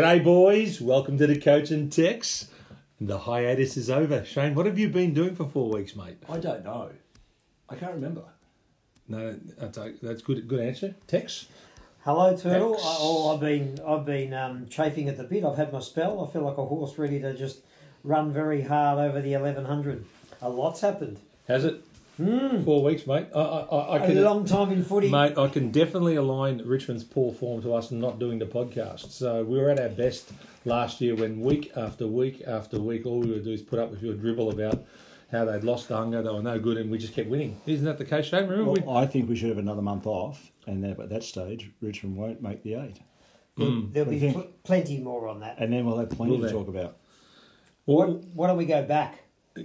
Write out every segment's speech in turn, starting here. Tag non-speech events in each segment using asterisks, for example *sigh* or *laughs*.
G'day, boys. Welcome to the Coach and Tex. The hiatus is over. Shane, what have you been doing for four weeks, mate? I don't know. I can't remember. No, that's, that's good. Good answer. Tex. Hello, Turtle. X. I, oh, I've been I've been um, chafing at the bit. I've had my spell. I feel like a horse ready to just run very hard over the eleven hundred. A lot's happened. Has it? Hmm. Four weeks, mate. I, I, I, I A can, long time in footy. mate. I can definitely align Richmond's poor form to us not doing the podcast. So we were at our best last year when week after week after week, all we would do is put up with your dribble about how they'd lost the hunger, they were no good, and we just kept winning. Isn't that the case, Shane? Remember we Well, I think we should have another month off, and then at that stage, Richmond won't make the eight. Hmm. There'll be What do you pl- plenty more on that. And then we'll have plenty Will to they? talk about. Why, Well, why don't we go back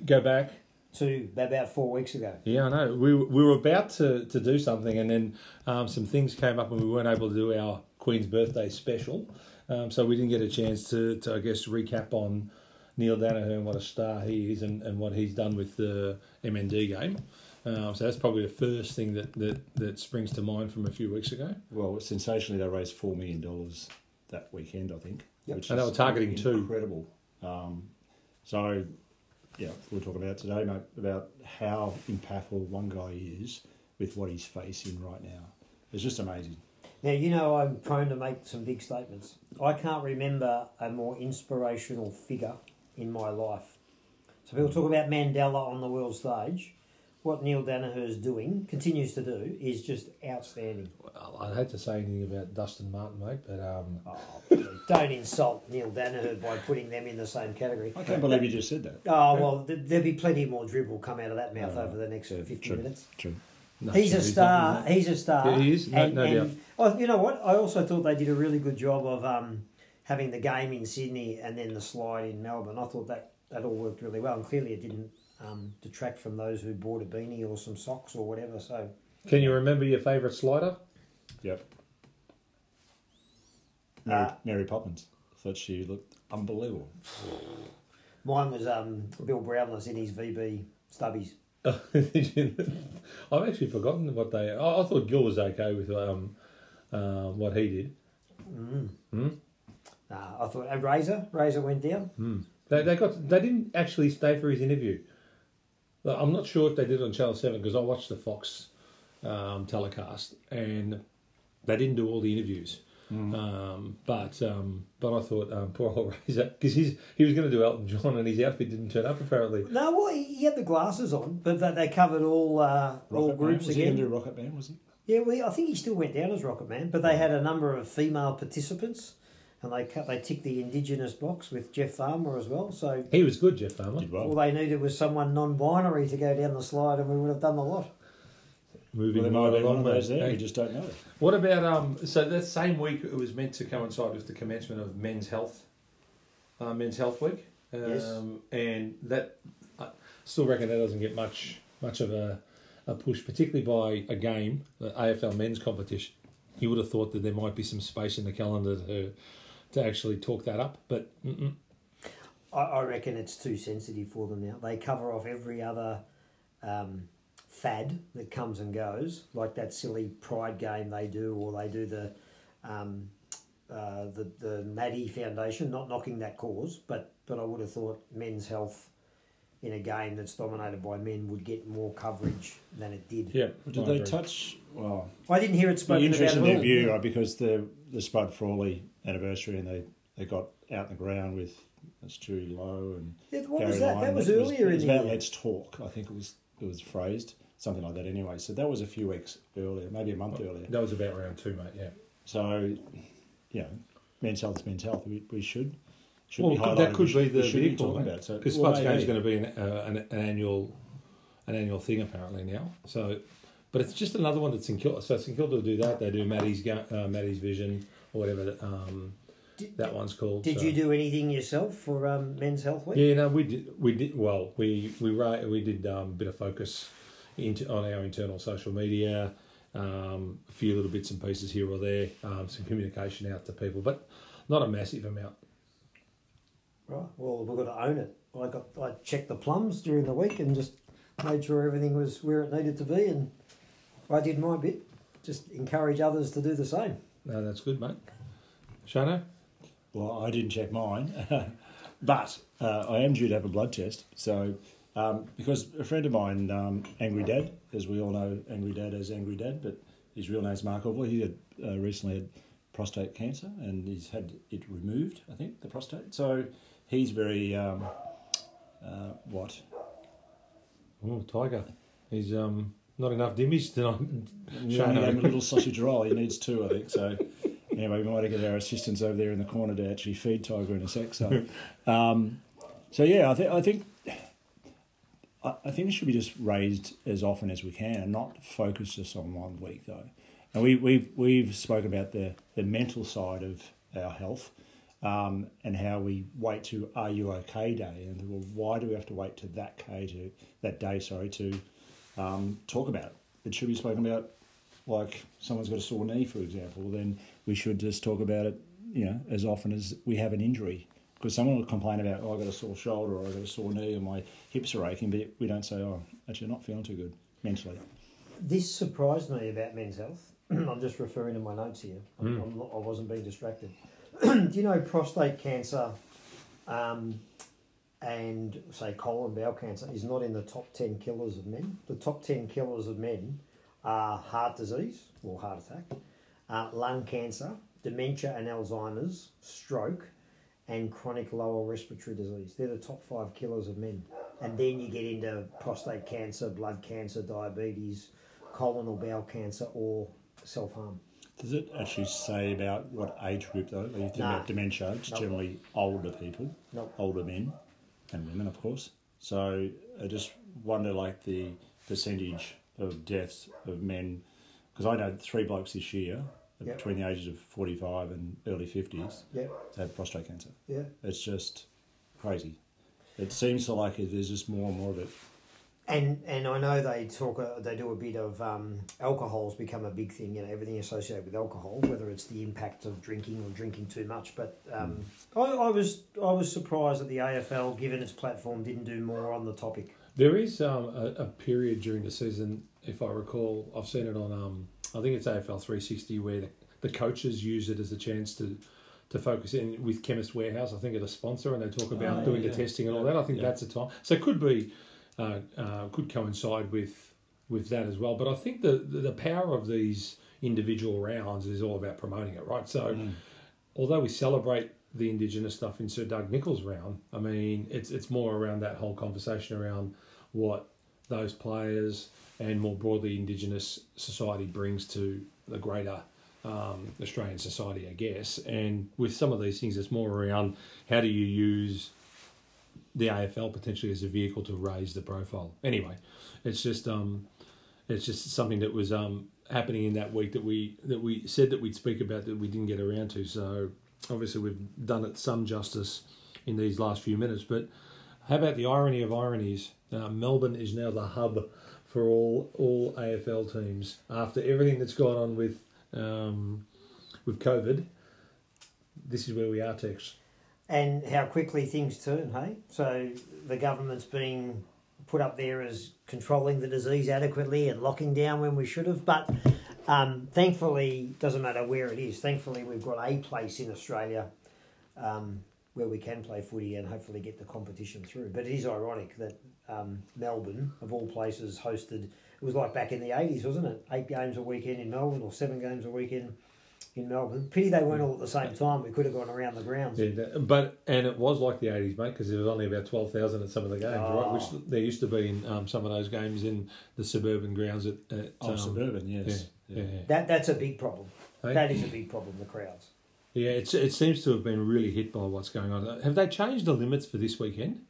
go back. To about four weeks ago? Yeah, I know. We, we were about to, to do something, and then um, some things came up, and we weren't able to do our Queen's birthday special. Um, so we didn't get a chance to, to, I guess, recap on Neale Daniher and what a star he is and, and what he's done with the MND game. Um, so that's probably the first thing that, that, that springs to mind from a few weeks ago. Well, sensationally, they raised $4 million that weekend, I think. Yep. Which And they were targeting two. Incredible. Um, so, yeah, we'll talk about today, mate, about how impactful one guy is with what he's facing right now. It's just amazing. Now you know I'm prone to make some big statements. I can't remember a more inspirational figure in my life. So people talk about Mandela on the world stage. What Neale Daniher is doing, continues to do, is just outstanding. Well, I hate to say anything about Dustin Martin, mate, but um, Oh, don't insult Neale Daniher by putting them in the same category. I can't believe you just said that. Oh well, there'll be plenty more dribble come out of that mouth Yeah. over the next Yeah, fifty true. minutes. True. no, he's a not, star. not. He's a star. Yeah, he is. No- and, no and, doubt. Oh, you know what? I also thought they did a really good job of um, having the game in Sydney and then the slide in Melbourne. I thought that that all worked really well, and clearly it didn't um, detract from those who bought a beanie or some socks or whatever. So Can you remember your favourite slider? Yep. Mary, Uh, Mary Poppins. thought she looked unbelievable. *sighs* mine was um, Bill Brownless in his VB stubbies. *laughs* I've actually forgotten what they. I, I thought Gil was okay with um, uh, what he did. Nah, I thought a razor, razor went down. They, they got. They didn't actually stay for his interview. Like, I'm not sure if they did it on Channel Seven because I watched the Fox um, telecast and they didn't do all the interviews. Um, but um, but I thought um, poor old *laughs* Razor because he's he was going to do Elton John and his outfit didn't turn up apparently. No, well, he he had the glasses on, but they, they covered all uh, all groups Man. Was he again. going do Rocket Man, was he? Yeah, well, I think he still went down as Rocket Man, but they had a number of female participants, and they cut, they ticked the Indigenous box with Jeff Farmer as well. So He was good, Jeff Farmer. Did well. all they needed was someone non-binary to go down the slide, and we would have done the lot. Moving Well, there might have been one along of those there. Hey, We just don't know. What about um? So that same week it was meant to coincide with the commencement of Men's Health, uh, Men's Health Week. Um, Yes. And that I still reckon that doesn't get much much of a, a push, particularly by a game, the AFL Men's competition. You would have thought that there might be some space in the calendar to to actually talk that up, but mm-mm. I, I reckon it's too sensitive for them now. They cover off every other um, fad that comes and goes, like that silly Pride game they do, or they do the um, uh, the the Maddie Foundation. Not knocking that cause, but but I would have thought men's health in a game that's dominated by men would get more coverage than it did. yeah. Did I they agree. touch? Well, I didn't hear it spoken about interested in at their view because the the Spud Frawley anniversary and they, they got out in the ground with it's too low and Yeah, what Gary was that? Lyon. That was It earlier was in the about year. Let's Talk. I think it was it was phrased something like that anyway. So that was a few weeks earlier, maybe a month earlier. That was about round two, mate. Yeah. So, you know, men's health is men's health. We, we should should Well, be could- that could We be the we should vehicle, talking about. So, Because well, Spuds Game's maybe. going to be an, uh, an, an annual an annual thing apparently now. So, but it's just another one that's in Kilda. So St Kilda will do that. They do Maddie's uh, Maddie's Vision or whatever that, um, Did- that one's called. Did so. you do anything yourself for um, Men's Health Week? Yeah, no, we did. We did well. We we we did um, a bit of focus into on our internal social media. Um, a few little bits and pieces here or there. Um, some communication out to people, but not a massive amount. Right. Well, we've got to own it. I got I checked the plums during the week and just made sure everything was where it needed to be, and I did my bit. Just encourage others to do the same. No, that's good, mate. Shano? Well, I didn't check mine, *laughs* but uh, I am due to have a blood test. So, um, because a friend of mine, um, Angry Dad, as we all know, Angry Dad as Angry Dad, but his real name's Mark Orville. He had uh, recently had prostate cancer and he's had it removed. I think the prostate. So he's very um, uh, what? Oh, Tiger. He's um not enough dimmies tonight. Gave him a little *laughs* sausage roll. He needs two, I think. So anyway, we might have get our assistants over there in the corner to actually feed Tiger in a sec. So, *laughs* um, so yeah, I think I think I I think it should be just raised as often as we can and not focus just on one week though. And we we we've spoke about the the mental side of our health. Um, and how we wait to "Are you okay?" day, and well, why do we have to wait to that day to that day? Sorry, to um, talk about it. It should be spoken about like someone's got a sore knee, for example. Then we should just talk about it, you know, as often as we have an injury. Because someone will complain about, oh, I got a sore shoulder or I got a sore knee or my hips are aching, but we don't say, oh, actually, I'm not feeling too good mentally. This surprised me about men's health. *clears throat* I'm just referring to my notes here. I'm, I'm not, I wasn't being distracted. *clears throat* Do you know prostate cancer um, and, say, colon bowel cancer is not in the top 10 killers of men? The top 10 killers of men are heart disease or heart attack, uh, lung cancer, dementia and Alzheimer's, stroke, and chronic lower respiratory disease. They're the top five killers of men. And then you get into prostate cancer, blood cancer, diabetes, colon or bowel cancer, or self harm. Does it actually say about what age group, though? When you think Nah. about dementia, it's Nope. generally older people, Nope. older men and women, of course. So I just wonder, like, the percentage of deaths of men, because I know three blokes this year Yep. between the ages of 45 and early 50s Yeah, had prostate cancer. yeah. It's just crazy. It seems to like there's just more and more of it. And and I know they talk, uh, they do a bit of um, alcohol's become a big thing. You know, everything associated with alcohol, whether it's the impact of drinking or drinking too much. But um, I, I was I was surprised that the AFL, given its platform, didn't do more on the topic. There is um, a, a period during the season, if I recall, I've seen it on, um, I think it's AFL 360, where the, the coaches use it as a chance to to focus in with Chemist Warehouse. I think it's a sponsor, and they talk about Oh, doing yeah. the testing and all that. I think Yeah. that's a time. So it could be, uh, uh, could coincide with with that as well. But I think the, the the power of these individual rounds is all about promoting it, right? So although we celebrate the Indigenous stuff in Sir Doug Nicholls' round, I mean, it's it's more around that whole conversation around what those players and more broadly Indigenous society brings to the greater um, Australian society, I guess. And with some of these things, it's more around how do you use the AFL potentially as a vehicle to raise the profile. Anyway, it's just um, it's just something that was um, happening in that week that we that we said that we'd speak about that we didn't get around to. So obviously we've done it some justice in these last few minutes. But how about the irony of ironies? Uh, Melbourne is now the hub for all all AFL teams after everything that's gone on with um, with COVID. This is where we are, Tex. And how quickly things turn. Hey, so the government's being put up there as controlling the disease adequately and locking down when we should have, but um, thankfully, doesn't matter where it is. Thankfully, we've got a place in Australia um, where we can play footy and hopefully get the competition through. But it is ironic that um, Melbourne, of all places, hosted. It was like back in the eighties, wasn't it? Eight games a weekend in Melbourne, or seven games a weekend in Melbourne. Pity they weren't all at the same time. We could have gone around the grounds. Yeah, that- but and it was like the eighties, mate, because there was only about twelve thousand at some of the games, right? Oh. Which there used to be in um, some of those games in the suburban grounds at, at Oh, um, suburban, yes. Yeah, yeah, That that's a big problem. Hey? That is a big problem. The crowds. yeah. It's it seems to have been really hit by what's going on. Have they changed the limits for this weekend?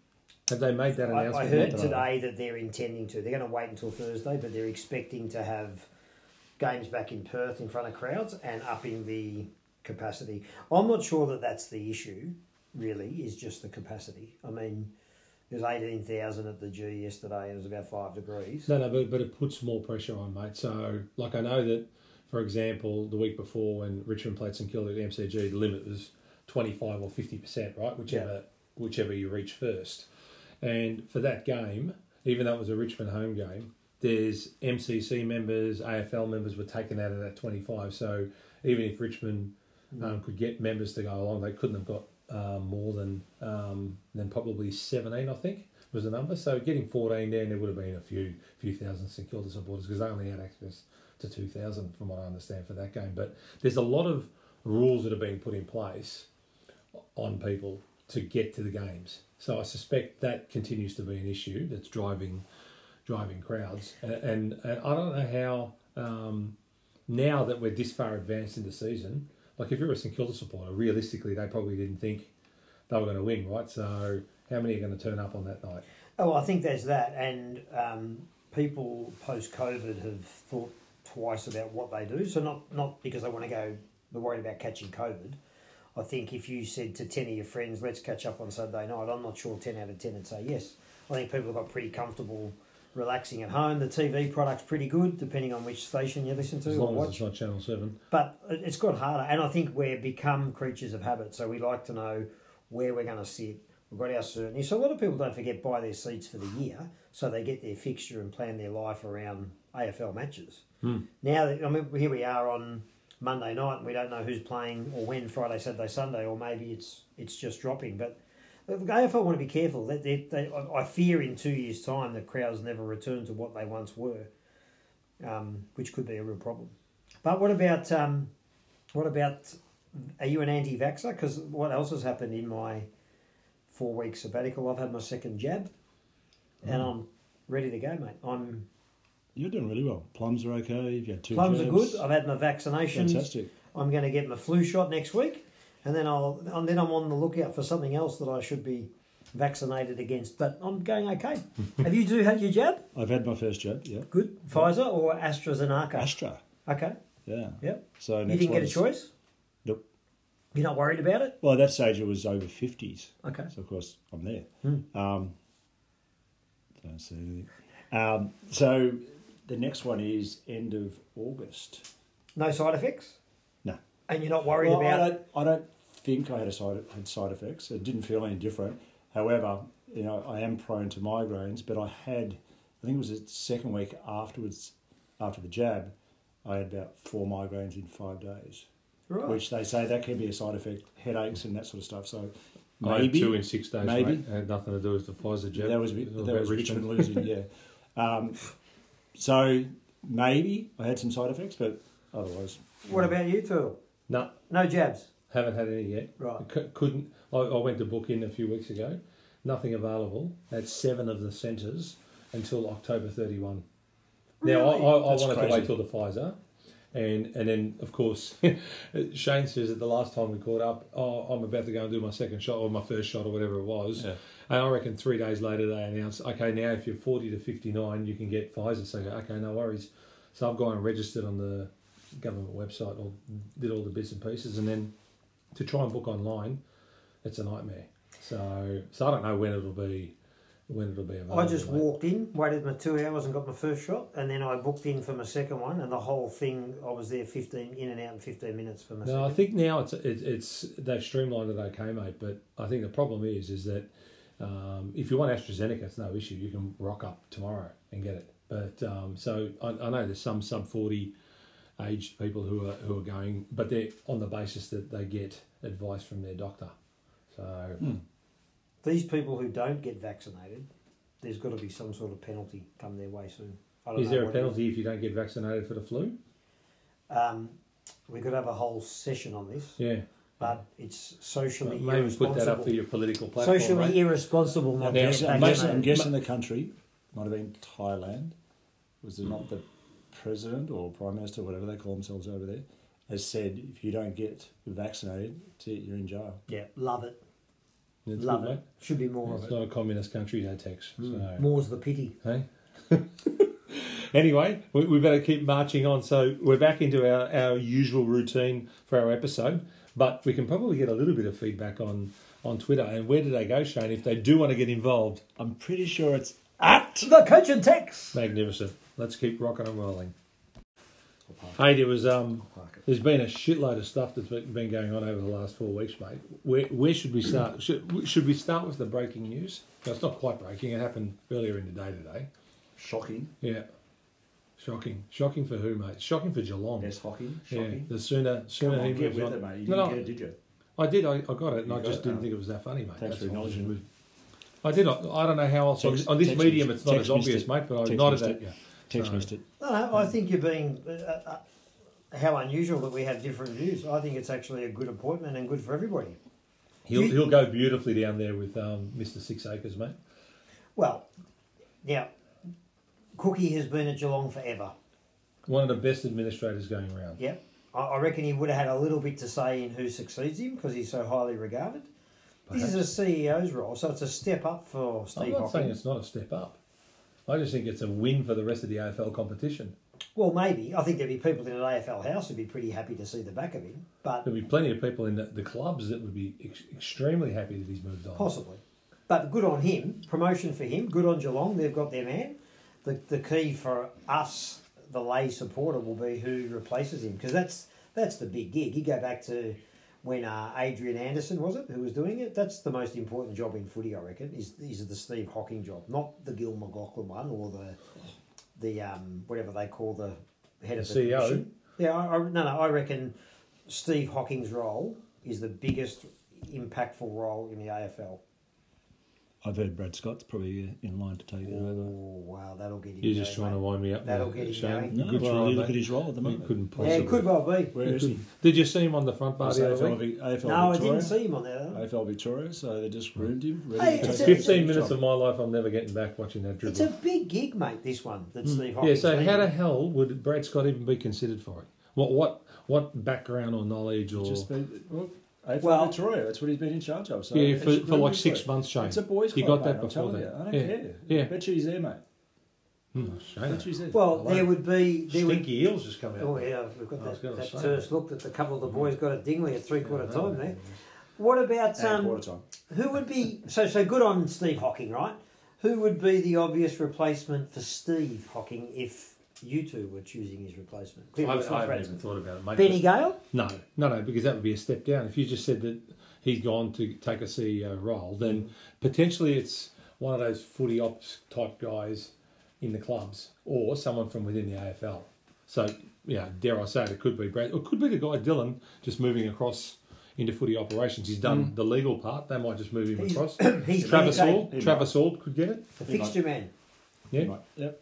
Have they made that announcement? I heard today that they're intending to. They're going to wait until Thursday, but they're expecting to have games back in Perth in front of crowds and upping the capacity. I'm not sure that that's the issue. Really, is just the capacity. I mean, there's eighteen thousand at the G yesterday, and it was about five degrees. No, no, but, but it puts more pressure on, mate. So, like, I know that, for example, the week before when Richmond played St Kilda at the MCG, the limit was 25 or 50%, right? Whichever whichever you reach first. And for that game, even though it was a Richmond home game, there's MCC members, AFL members were taken out of that 25. So, even if Richmond um, could get members to go along. They couldn't have got um, more than um, than probably seventeen, I think, was the number. So getting fourteen down, there would have been a few few thousand St Kilda supporters because they only had access to two thousand, from what I understand, for that game. But there's a lot of rules that are being put in place on people to get to the games. So I suspect that continues to be an issue that's driving driving crowds. And, and, and I don't know how um, now that we're this far advanced in the season. Like if you're a St Kilda supporter, realistically they probably didn't think they were going to win, right? So how many are going to turn up on that night? Oh, I think there's that, and um, people post COVID have thought twice about what they do. So not not because they want to go, they're worried about catching COVID. I think if you said to ten of your friends, "Let's catch up on Sunday night," I'm not sure ten out of ten would say yes. I think people have got pretty comfortable relaxing at home. The TV product's pretty good, depending on which station you listen to As or long as watch. it's not Channel Seven. But it- it's got harder, and I think we've become creatures of habit. So we like to know where we're going to sit. We've got our certainty. So a lot of people don't forget buy their seats for the year, so they get their fixture and plan their life around AFL matches. Hmm. Now, I mean, here we are on Monday night, and we don't know who's playing or when Friday, Saturday, Sunday, or maybe it's it's just dropping. But the AFL want to be careful. That they, they, I fear in two years' time the crowds never return to what they once were, um, which could be a real problem. But what about um, what about? Are you an anti-vaxxer? Because what else has happened in my four week sabbatical? I've had my second jab, and I'm ready to go, mate. I'm You're doing really well. Plums are okay. You've had two plums are good. I've had my vaccinations. Fantastic. I'm going to get my flu shot next week, and then I'll and then I'm on the lookout for something else that I should be vaccinated against. But I'm going okay. *laughs* Have you two had your jab? I've had my first jab. Yeah. Good. Pfizer or AstraZeneca? Astra. Okay. Yeah. Yep. So You didn't get a choice. Nope. You're not worried about it. Well, at that stage it was over fifties. Okay. So of course I'm there. Hmm. Um, don't see anything. Um, so the next one is end of August. No side effects. No. And you're not worried Well, I about. don't, I don't think I had a side had side effects. It didn't feel any different. However, you know, I am prone to migraines, but I had, I think it was the second week afterwards, after the jab, I had about four migraines in five days, Right. which they say that can be a side effect, headaches and that sort of stuff. So I had maybe two in six days. maybe. Mate. It had nothing to do with the Pfizer jab. that was It that was Richmond losing, yeah. *laughs* Um, so maybe I had some side effects, but otherwise, What about you two? No, No jabs. Haven't had any yet. Right. Couldn't. I went to book in a few weeks ago. Nothing available. That's wanted to crazy. wait till the Pfizer, and and then of course *laughs* Shane says that the last time we caught up, oh I'm about to go and do my second shot or my first shot or whatever it was. Yeah. And I reckon three days later they announced, okay, now if you're 40 to 59, you can get Pfizer. So I go, okay, no worries. So I've gone and registered on the government website or did all the bits and pieces. And then to try and book online, it's a nightmare. So so I don't know when it'll be when it'll be available. I just mate. walked in, waited my two hours, and got my first shot, and then I booked in for my second one, and the whole thing I was there fifteen in and out in fifteen minutes for my No, I think now it's it's, it's they've streamlined it okay, mate. But I think the problem is is that um, if you want AstraZeneca, it's no issue. You can rock up tomorrow and get it. But um, so I, I know there's some sub forty aged people who are who are going, but they're on the basis that they get advice from their doctor. So These people who don't get vaccinated, there's got to be some sort of penalty come their way soon. Is there a what it is. penalty if you don't get vaccinated for the flu? Um, we could have a whole session on this, Yeah, but it's socially maybe put irresponsible. that up for your political platform. socially mate. irresponsible not I'm Now, guessing, I'm guessing, I'm guessing the country might have been Thailand. Was it not the president or prime minister, whatever they call themselves over there, has said if you don't get vaccinated, you're in jail. Yeah, love it. It's love good, it. mate. Should be more It's of it. It's not a communist country, no tax. Hmm. So. More's the pity. Hey? *laughs* anyway, we, we better keep marching on. So we're back into our, our usual routine for our episode, but we can probably get a little bit of feedback on, on Twitter. And where do they go, Shane, if they do want to get involved? I'm pretty sure it's at. The coach and text. Magnificent. Let's keep rocking and rolling. Hey, there was um, there's been a shitload of stuff that's been going on over the last four weeks, mate. Where where should we start? Should should we start with the breaking news? No, it's not quite breaking. It happened earlier in the day today. Shocking. Yeah. Shocking, shocking for who, mate? Shocking for Geelong. Yes, hockey. yeah, the sooner Come sooner on, he get with on. it, mate. You no, didn't no, get it, did you? I did. I, I got it, and You I just it? didn't Oh. think it was that funny, mate. Thanks That's for acknowledging. I did. I, I don't know how else Tex- on, this medium it's not as obvious, it. mate. But I Tex nodded at you. Tex So- missed it. No, I think you're being uh, uh, how unusual that we have different views. I think it's actually a good appointment and good for everybody. He'll You- he'll go beautifully down there with um, Mr. Six Acres, mate. Well, now Cookie has been at Geelong forever. One of the best administrators going around. Yep. I, I reckon he would have had a little bit to say in who succeeds him because he's so highly regarded. This is a CEO's role, so it's a step up for Steve. I'm not saying it's not a step up. I just think it's a win for the rest of the AFL competition. Well, maybe. I think there'd be people in an AFL house who'd be pretty happy to see the back of him, but there'd be plenty of people in the, the clubs that would be ex- extremely happy that he's moved on. possibly. But good on him. Promotion for him. Good on Geelong. They've got their man. The, the key for us, the lay supporter, will be who replaces him because that's that's the big gig. You go back to when uh, Adrian Anderson was it who was doing it. That's the most important job in footy, I reckon. Is is the Steve Hocking job, not the Gil McLachlan one or the the um, whatever they call the head of The the CEO? commission. Yeah, I, I, no, no. I reckon Steve Hocking's role is the biggest impactful role in the AFL. I've heard Brad Scott's probably uh, in line to take it over. Oh wow, that'll get him. You're just going, trying to wind me up. That'll there, get him Shane. going. No, Good well, try, you look at his role at the He moment. couldn't Yeah, possibly. it could well be. Where He is couldn't. Did you see him on the front bar of the AFL, week? AFL No, I didn't see him on there. though. AFL Victoria, so they just groomed him. Ready Hey, to it's take a- 15 next minutes job. of my life I'm never getting back watching that dribble. It's a big gig, mate. This one that Steve Hocking. yeah, so how the hell would Brad Scott even be considered for it? What what what background or knowledge or Just been, well, AFL Well- Victoria, that's what he's been in charge of. So yeah it's for, a for like six club. months, Shane? It's a boys' club, You got mate, that I'm before telling then. you. I don't Yeah. care. Yeah. I bet you he's there, mate. Hmm, I bet you he's there. Well, Hello. there would be there would. Stinky eels just come out. Oh yeah, we've got I was that, gonna that say. terse look that a couple of the boys got at Dingley at three quarter time there. What about And um? quarter time. Who would be so so good on Steve Hocking, right? Who would be the obvious replacement for Steve Hocking if you two were choosing his replacement? I, Clearly it's not I haven't Brad. even thought about it, mate. Benny Gale? No, no, no, because that would be a step down. If you just said that he's gone to take a CEO role, then potentially it's one of those footy ops type guys in the clubs or someone from within the AFL. So, yeah, dare I say it, it could be Brad, or it could be the guy Dillon just moving across into footy operations. He's done the legal part. They might just move him He's- across. *coughs* He's Travis been Hall, Travis Auld could get it. the fixture man. Yeah, Right. Yep.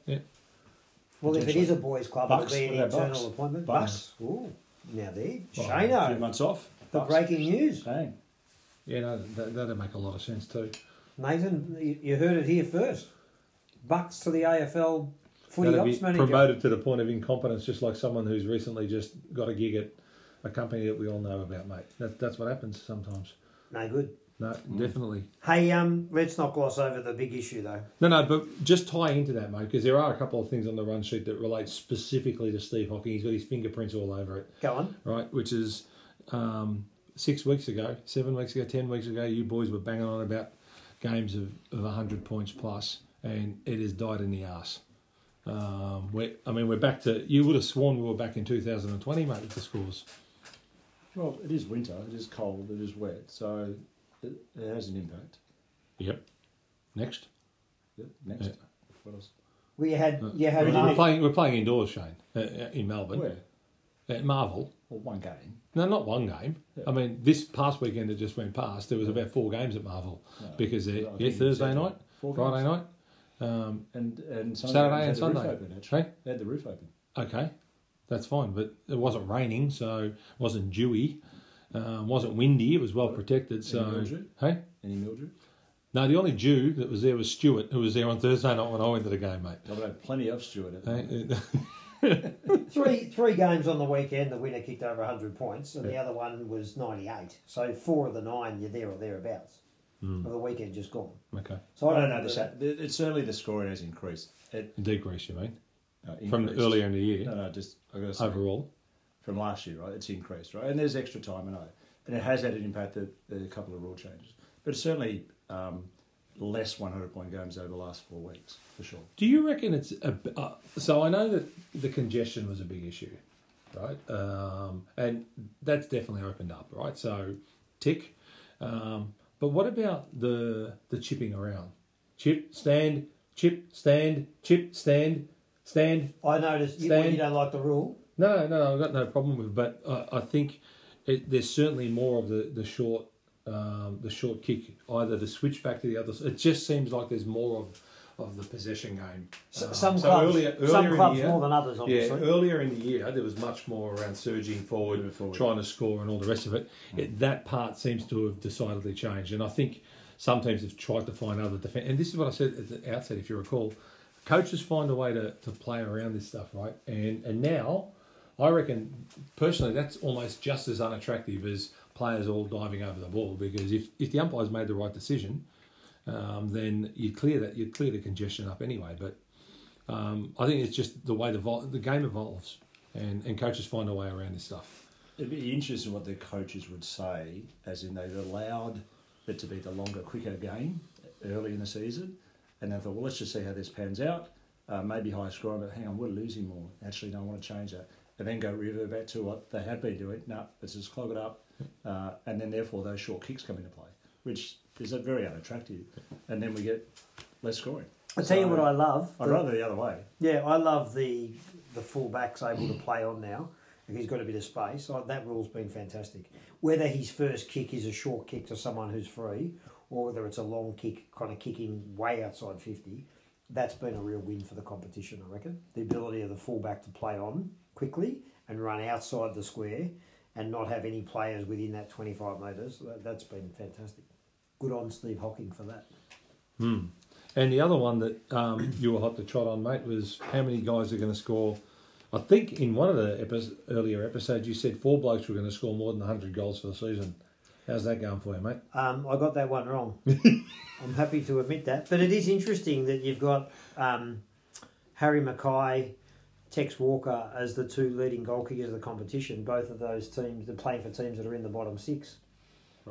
Well, if it is a boys' club, Bucks, it'll be an what about internal Bucks? appointment. Bucks. Bucks. Ooh, now there, A few Shano, months off. the Bucks. breaking news. Bang. yeah, no, that, that'd make a lot of sense too. Nathan, you you heard it here first. Bucks to the AFL footy That'd ops be manager. promoted to the point of incompetence, just like someone who's recently just got a gig at a company that we all know about, mate. That, that's what happens sometimes. No good. No, Mm. definitely. Hey, um, let's not gloss over the big issue though. No, no, but just tie into that, mate, because there are a couple of things on the run sheet that relate specifically to Steve Hocking. He's got his fingerprints all over it, Go on. right? Which is um, six weeks ago, seven weeks ago, ten weeks ago, you boys were banging on about games of, of 100 points plus, and it has died in the arse. Um, we're, I mean, we're back to, you would have sworn we were back in 2020, mate, with the scores. Well, it is winter. It is cold. It is wet. So it, it has an impact. Yep. Next. Yep. Next. Yeah. What else? We had you had We're playing, we're playing indoors, Shane, uh, uh, in Melbourne. Where? At Marvel. Well, one game. No, not one game. Yeah. I mean, this past weekend that just went past, there was about four games at Marvel No, because yeah, Thursday said night, Four Friday night. Um, And and Sunday Saturday and the Sunday. Roof open, actually. Hey? They had the roof open. okay, that's fine, but it wasn't raining, so it wasn't dewy, um, wasn't windy. It was well protected. So, mildew? hey, Any mildew? no, the only Jew that was there was Stuart, who was there on Thursday night when I went to the game, mate. I've had plenty of Stuart. At the moment. Hey, *laughs* three three games on the weekend. The winner kicked over hundred points, and the other one was ninety eight. So four of the nine, you're there or thereabouts. Hmm. Of the weekend just gone. okay, So I don't know. remember This, that. it's certainly the scoring has increased. It decrease, you mean, uh, from increased. earlier in the year No, no, just I got to say overall. From last year, right? It's increased, right? And there's extra time, I know, and it has had an impact. The, the couple of rule changes, but it's certainly um, less 100 point games over the last four weeks for sure. Do you reckon it's a, uh, so? I know that the congestion was a big issue, right? Um, and that's definitely opened up, right? So, tick. Um, but what about the the chipping around? Chip, stand, chip, stand, chip, stand. stand. I noticed you, well, Stan? you don't like the rule. No, no, I've got no problem with it, but I, I think it, there's certainly more of the, the short um, the short kick, either to switch back to the other. It just seems like there's more of, of the possession game. S Um, some so clubs, earlier- earlier some in the clubs year- more than others, Yeah, obviously. earlier in the year there was much more around surging forward, forward. trying to score, and all the rest of it. it. That part seems to have decidedly changed, and I think some teams have tried to find other defence. And this is what I said at the outset, if you recall, coaches find a way to, to play around this stuff, right? And and now, I reckon personally that's almost just as unattractive as players all diving over the ball because if, if the umpires made the right decision, um, then you clear that you clear the congestion up anyway. But um, I think it's just the way the vol- the game evolves, and, and coaches find a way around this stuff. It'd be interesting what the coaches would say, as in they've allowed it to be the longer, quicker game early in the season, and they thought, well, let's just see how this pans out. Uh, maybe high scoring, but hang on, we're losing more. Actually, don't want to change that. And then go revert back to what they had been doing. No, let's just clog it up. Uh, and then, therefore, those short kicks come into play, which is a very unattractive. And then we get less scoring. I tell you what I love. I'd rather the other way. Yeah, I love the the fullback's able to play on now. He's got a bit of space, oh, that rule's been fantastic. Whether his first kick is a short kick to someone who's free, or whether it's a long kick, kind of kicking way outside fifty, that's been a real win for the competition. I reckon the ability of the fullback to play on quickly and run outside the square, and not have any players within that twenty five metres. That, that's been fantastic. Good on Steve Hocking for that. Hmm. And the other one that um, you were hot to trot on, mate, was how many guys are going to score. I think in one of the epi- earlier episodes you said four blokes were going to score more than 100 goals for the season. How's that going for you, mate? Um, I got that one wrong. *laughs* I'm happy to admit that. But it is interesting that you've got um, Harry McKay, Tex Walker as the two leading goal kickers of the competition. Both of those teams, they're playing for teams that are in the bottom six.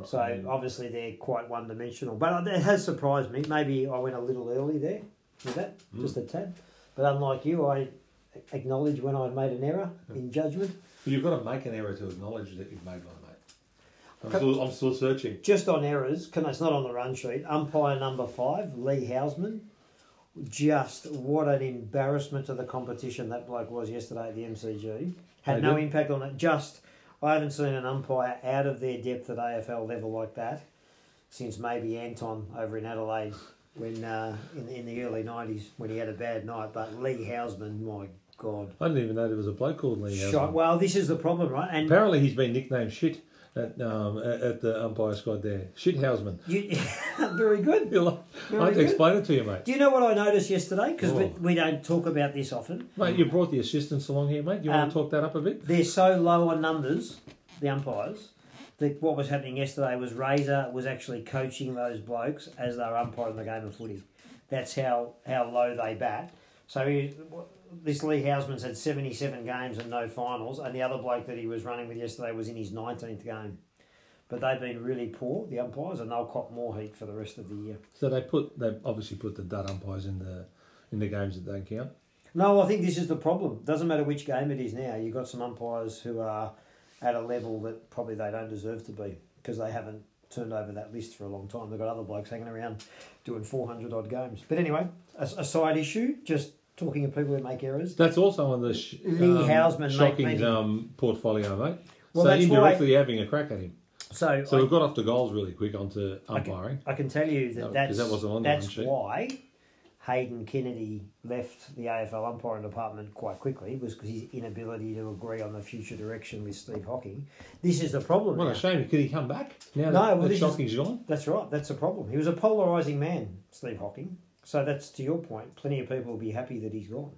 So obviously they're quite one dimensional. But uh, it has surprised me. Maybe I went a little early there with that, hmm. just a tad. But unlike you, I acknowledge when I've made an error hmm. in judgment. Well, you've got to make an error to acknowledge that you've made one, mate. I'm still, I'm still searching. Just on errors, can it's not on the run sheet. Umpire number five, Lee Hausman. Just what an embarrassment to the competition that bloke was yesterday at the MCG. Had no impact on it. Just I haven't seen an umpire out of their depth at AFL level like that since maybe Anton over in Adelaide when uh, in, in the early nineties when he had a bad night. But Lee Hausman, my God, I didn't even know there was a bloke called Lee. shot. Hausman. Well, this is the problem, right? And Apparently, he's been nicknamed shit at um, at the umpire squad there. Shit Hausman. you, *laughs* very good. You'll I Very have to good. explain it to you, mate. Do you know what I noticed yesterday? Because we, Oh. we don't talk about this often. Mate, you brought the assistants along here, mate. You Um, want to talk that up a bit? They're so low on numbers, the umpires, that what was happening yesterday was Razor was actually coaching those blokes as they were umpiring the game of footy. That's how, how low they bat. So he, this Lee Hausman's had 77 games and no finals, and the other bloke that he was running with yesterday was in his 19th game. But they've been really poor, the umpires, and they'll cop more heat for the rest of the year. So they put they obviously put the dud umpires in the in the games that don't count. No, I think this is the problem. Doesn't matter which game it is now. You've got some umpires who are at a level that probably they don't deserve to be because they haven't turned over that list for a long time. They've got other blokes hanging around doing 400 odd games. But anyway, a, a side issue, just talking of people who make errors. That's also on the sh- Lee Hausman, mate, shocking um, portfolio, mate. Well, so that's why- having a crack at him. So, So I, we've got off the goals really quick onto I can, umpiring. I can tell you No, that's, that wasn't on that's why Hayden Kennedy left the AFL umpiring department quite quickly was because his inability to agree on the future direction with Steve Hocking. This is the problem. What now. a shame. Could he come back now No, that, well, that this is- gone? That's right. That's a problem. He was a polarising man, Steve Hocking. So that's to your point. Plenty of people will be happy that he's gone.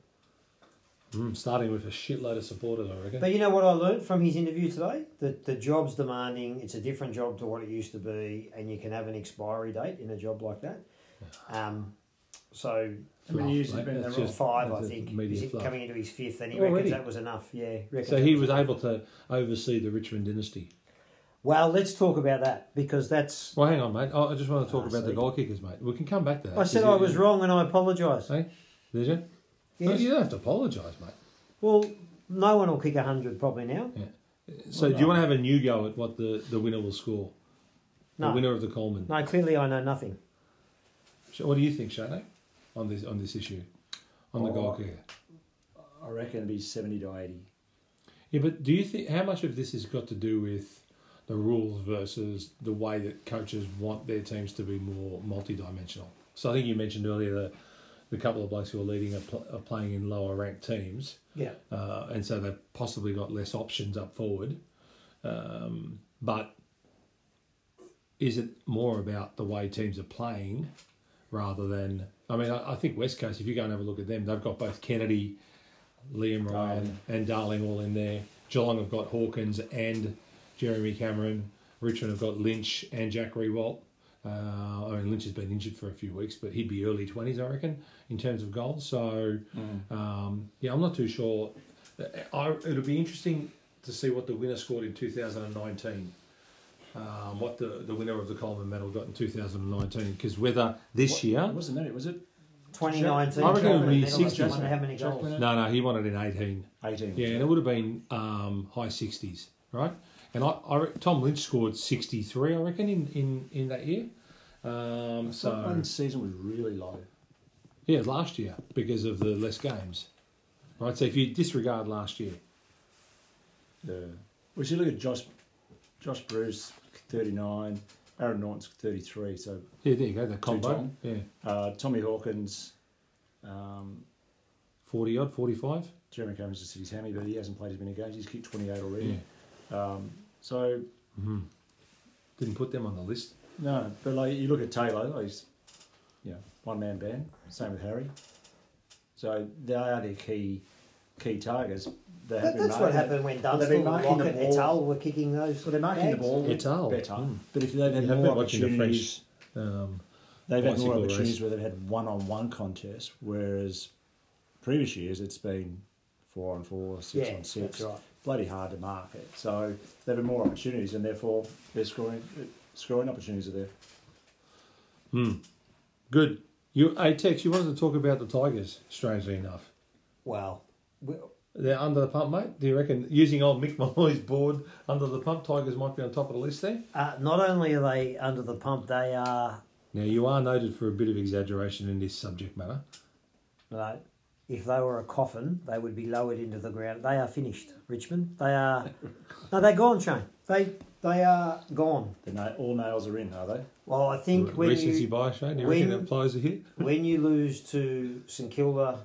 Mm, starting with a shitload of supporters, I reckon. But you know what I learned from his interview today? That the job's demanding. It's a different job to what it used to be, and you can have an expiry date in a job like that. Um, so How many years has he been in that's the role? just- five, I think. media Is it fluff. coming into his fifth, and he Already? reckons that was enough. Yeah. So he was was enough. able to oversee the Richmond dynasty. Well, let's talk about that because that's. Well, hang on, mate. Oh, I just want to talk Ah, about the see. goal kickers, mate. We can come back to that. I said 'cause I you- was wrong, and I apologise. Hey, did you? No, Yes. you don't have to apologise, mate. Well, no one will kick hundred probably now. So, do you want to have a new go at what the, the winner will score? The No. winner of the Coleman. No, clearly I know nothing. So What do you think, Shane, on this on this issue, on the Oh, goal kicker? I reckon it'd be seventy to eighty. Yeah, but do you think how much of this has got to do with the rules versus the way that coaches want their teams to be more multi-dimensional? So I think you mentioned earlier the the couple of blokes who are leading are, pl- are playing in lower ranked teams, Yeah. uh, and so they've possibly got less options up forward. Um, but is it more about the way teams are playing rather than? I mean, I, I think West Coast. If you go and have a look at them, they've got both Kennedy, Liam Ryan, and Darling all in there. Geelong have got Hawkins and Jeremy Cameron. Richmond have got Lynch and Jack Riewoldt. Uh, I mean, Lynch has been injured for a few weeks, but he'd be early twenties, I reckon, in terms of goals. So, um, yeah, I'm not too sure. I, it'll be interesting to see what the winner scored in 2019. Um, what the, the winner of the Coleman Medal got in 2019, because whether this What- year, wasn't that it? Was it 2019. I reckon it would be Medal, 60. how many goals. No, no, he won it in 18. eighteen? Yeah, and it would have been um, high 60s, right? And I, I re- Tom Lynch scored 63, I reckon, in, in, in that year. Um, so one season was really low. yeah, last year because of the less games, right? So if you disregard last year, Yeah. Well, you look at Josh, Josh Bruce, thirty nine, Aaron Naughton's thirty three. So yeah, there you go, the combo, yeah, uh, Tommy Hawkins, um, 40 odd, 45, Jeremy Cameron's just hit his hammy, but he hasn't played as many games. He's kicked twenty eight yeah. already. Um, so hmm Didn't put them on the list. no, but like you look at Taylor, like he's you know one man band. Same with Harry. So they are their key key targets. They have That, been that's what happened when Well, they've been Dunstall, marking the Lockett, ball. et al. were kicking those. So they're marking the ball Et better. Mm. But if they've had Yeah, more been the opportunities, Um, they've had more opportunities race. where they've had one-on-one contests, whereas previous years it's been four on four, six Yeah, on six. that's right. Bloody hard to market. So there have had more opportunities, and therefore their scoring scoring opportunities are there. hmm. Good. You, hey, Tex, you wanted to talk about the Tigers, strangely enough. Well, we- They're under the pump, mate. Do you reckon using old Mick Molloy's board under the pump, Tigers might be on top of the list there? uh, not only are they under the pump, they are. Now you are noted for a bit of exaggeration in this subject matter. No, if they were a coffin, they would be lowered into the ground. They are finished, Richmond. They are. *laughs* no, they're gone, Shane. They they are gone. The na- all nails are in, are they? Well, I think when Recency you, bias, Shane. Do you reckon when- that applies a hit? when you lose to St Kilda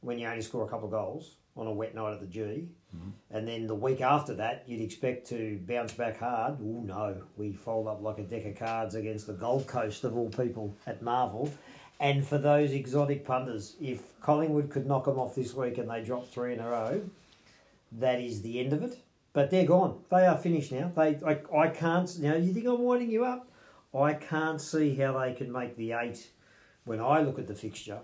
when you only score a couple of goals on a wet night at the G, mm-hmm. and then the week after that you'd expect to bounce back hard. Oh no, we fold up like a deck of cards against the Gold Coast of all people at Marvel. And for those exotic punters, if Collingwood could knock them off this week and they drop three in a row, that is the end of it. But they're gone. They are finished now. They, I, I can't. Know, you think I'm winding you up? I can't see how they can make the eight when I look at the fixture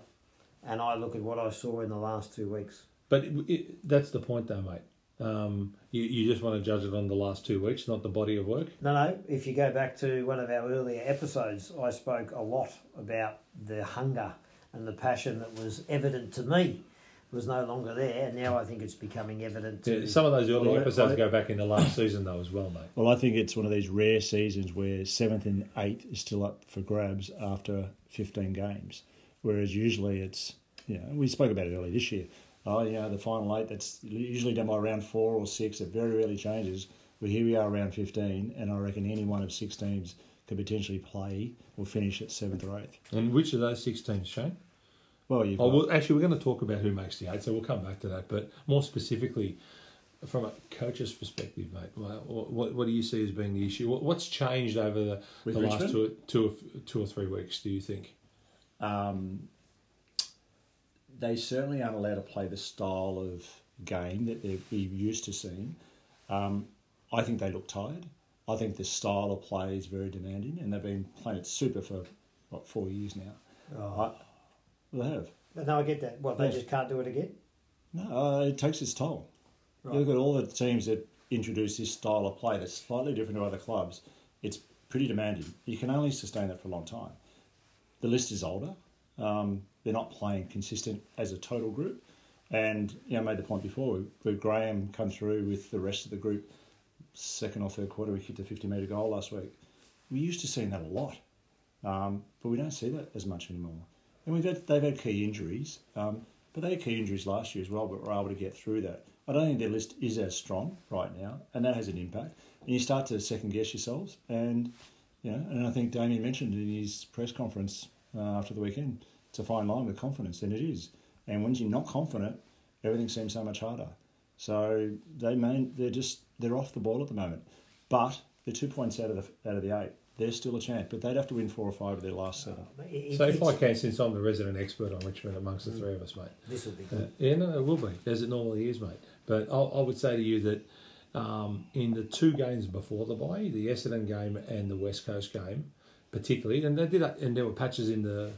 and I look at what I saw in the last two weeks. But it, it, that's the point, though, mate. Um, you, you just want to judge it on the last two weeks, not the body of work. No, no. If you go back to one of our earlier episodes, I spoke a lot about the hunger and the passion that was evident to me was no longer there, and now I think it's becoming evident to. Yeah, some of those early Well, I- episodes I- go back in the last season, though, as well, mate. Well, I think it's one of these rare seasons where seventh and eighth is still up for grabs after 15 games, whereas usually it's, you know, we spoke about it earlier this year. Oh, you know, the final eight, that's usually done by round four or six. It very rarely changes. But here we are around 15, and I reckon any one of six teams could potentially play or finish at seventh or eighth. And which of those six teams, Shane? Well, you've Oh, well, actually, we're going to talk about who makes the eight, so we'll come back to that. But more specifically, from a coach's perspective, mate, what, what, what do you see as being the issue? What, what's changed over the, the last two, two, or- two or three weeks, do you think? um, they certainly aren't allowed to play the style of game that they're used to seeing. Um, I think they look tired. I think the style of play is very demanding, and they've been playing it super for what four years now. Oh. I, they have. But no, I get that. Well, they Yeah. just can't do it again. No, uh, it takes its toll. Right. You look at all the teams that introduce this style of play that's slightly different to other clubs. It's pretty demanding. You can only sustain that for a long time. The list is older. Um, they're not playing consistent as a total group. And you know, I made the point before with Graham come through with the rest of the group, second or third quarter, we kicked a 50 metre goal last week. We used to seeing that a lot, um, but we don't see that as much anymore. And we've had, they've had key injuries. Um, But they had key injuries last year as well, but were able to get through that. I don't think their list is as strong right now, and that has an impact. And you start to second guess yourselves, and you know, and I think Damien mentioned in his press conference uh, after the weekend, it's a fine line with confidence, and it is. And when you're not confident, everything seems so much harder. So they main, they're just they're off the ball at the moment, but they're two points out of the out of the eight. They're still a chance, but they'd have to win four or five of their last seven. It- So if I can, since I'm the resident expert on Richmond amongst the three of us, mate. this will be Uh, yeah, no, it will be as it normally is, mate. But I, I would say to you that um, in the two games before the bye, the Essendon game and the West Coast game, particularly, and they did, that- and there were patches in the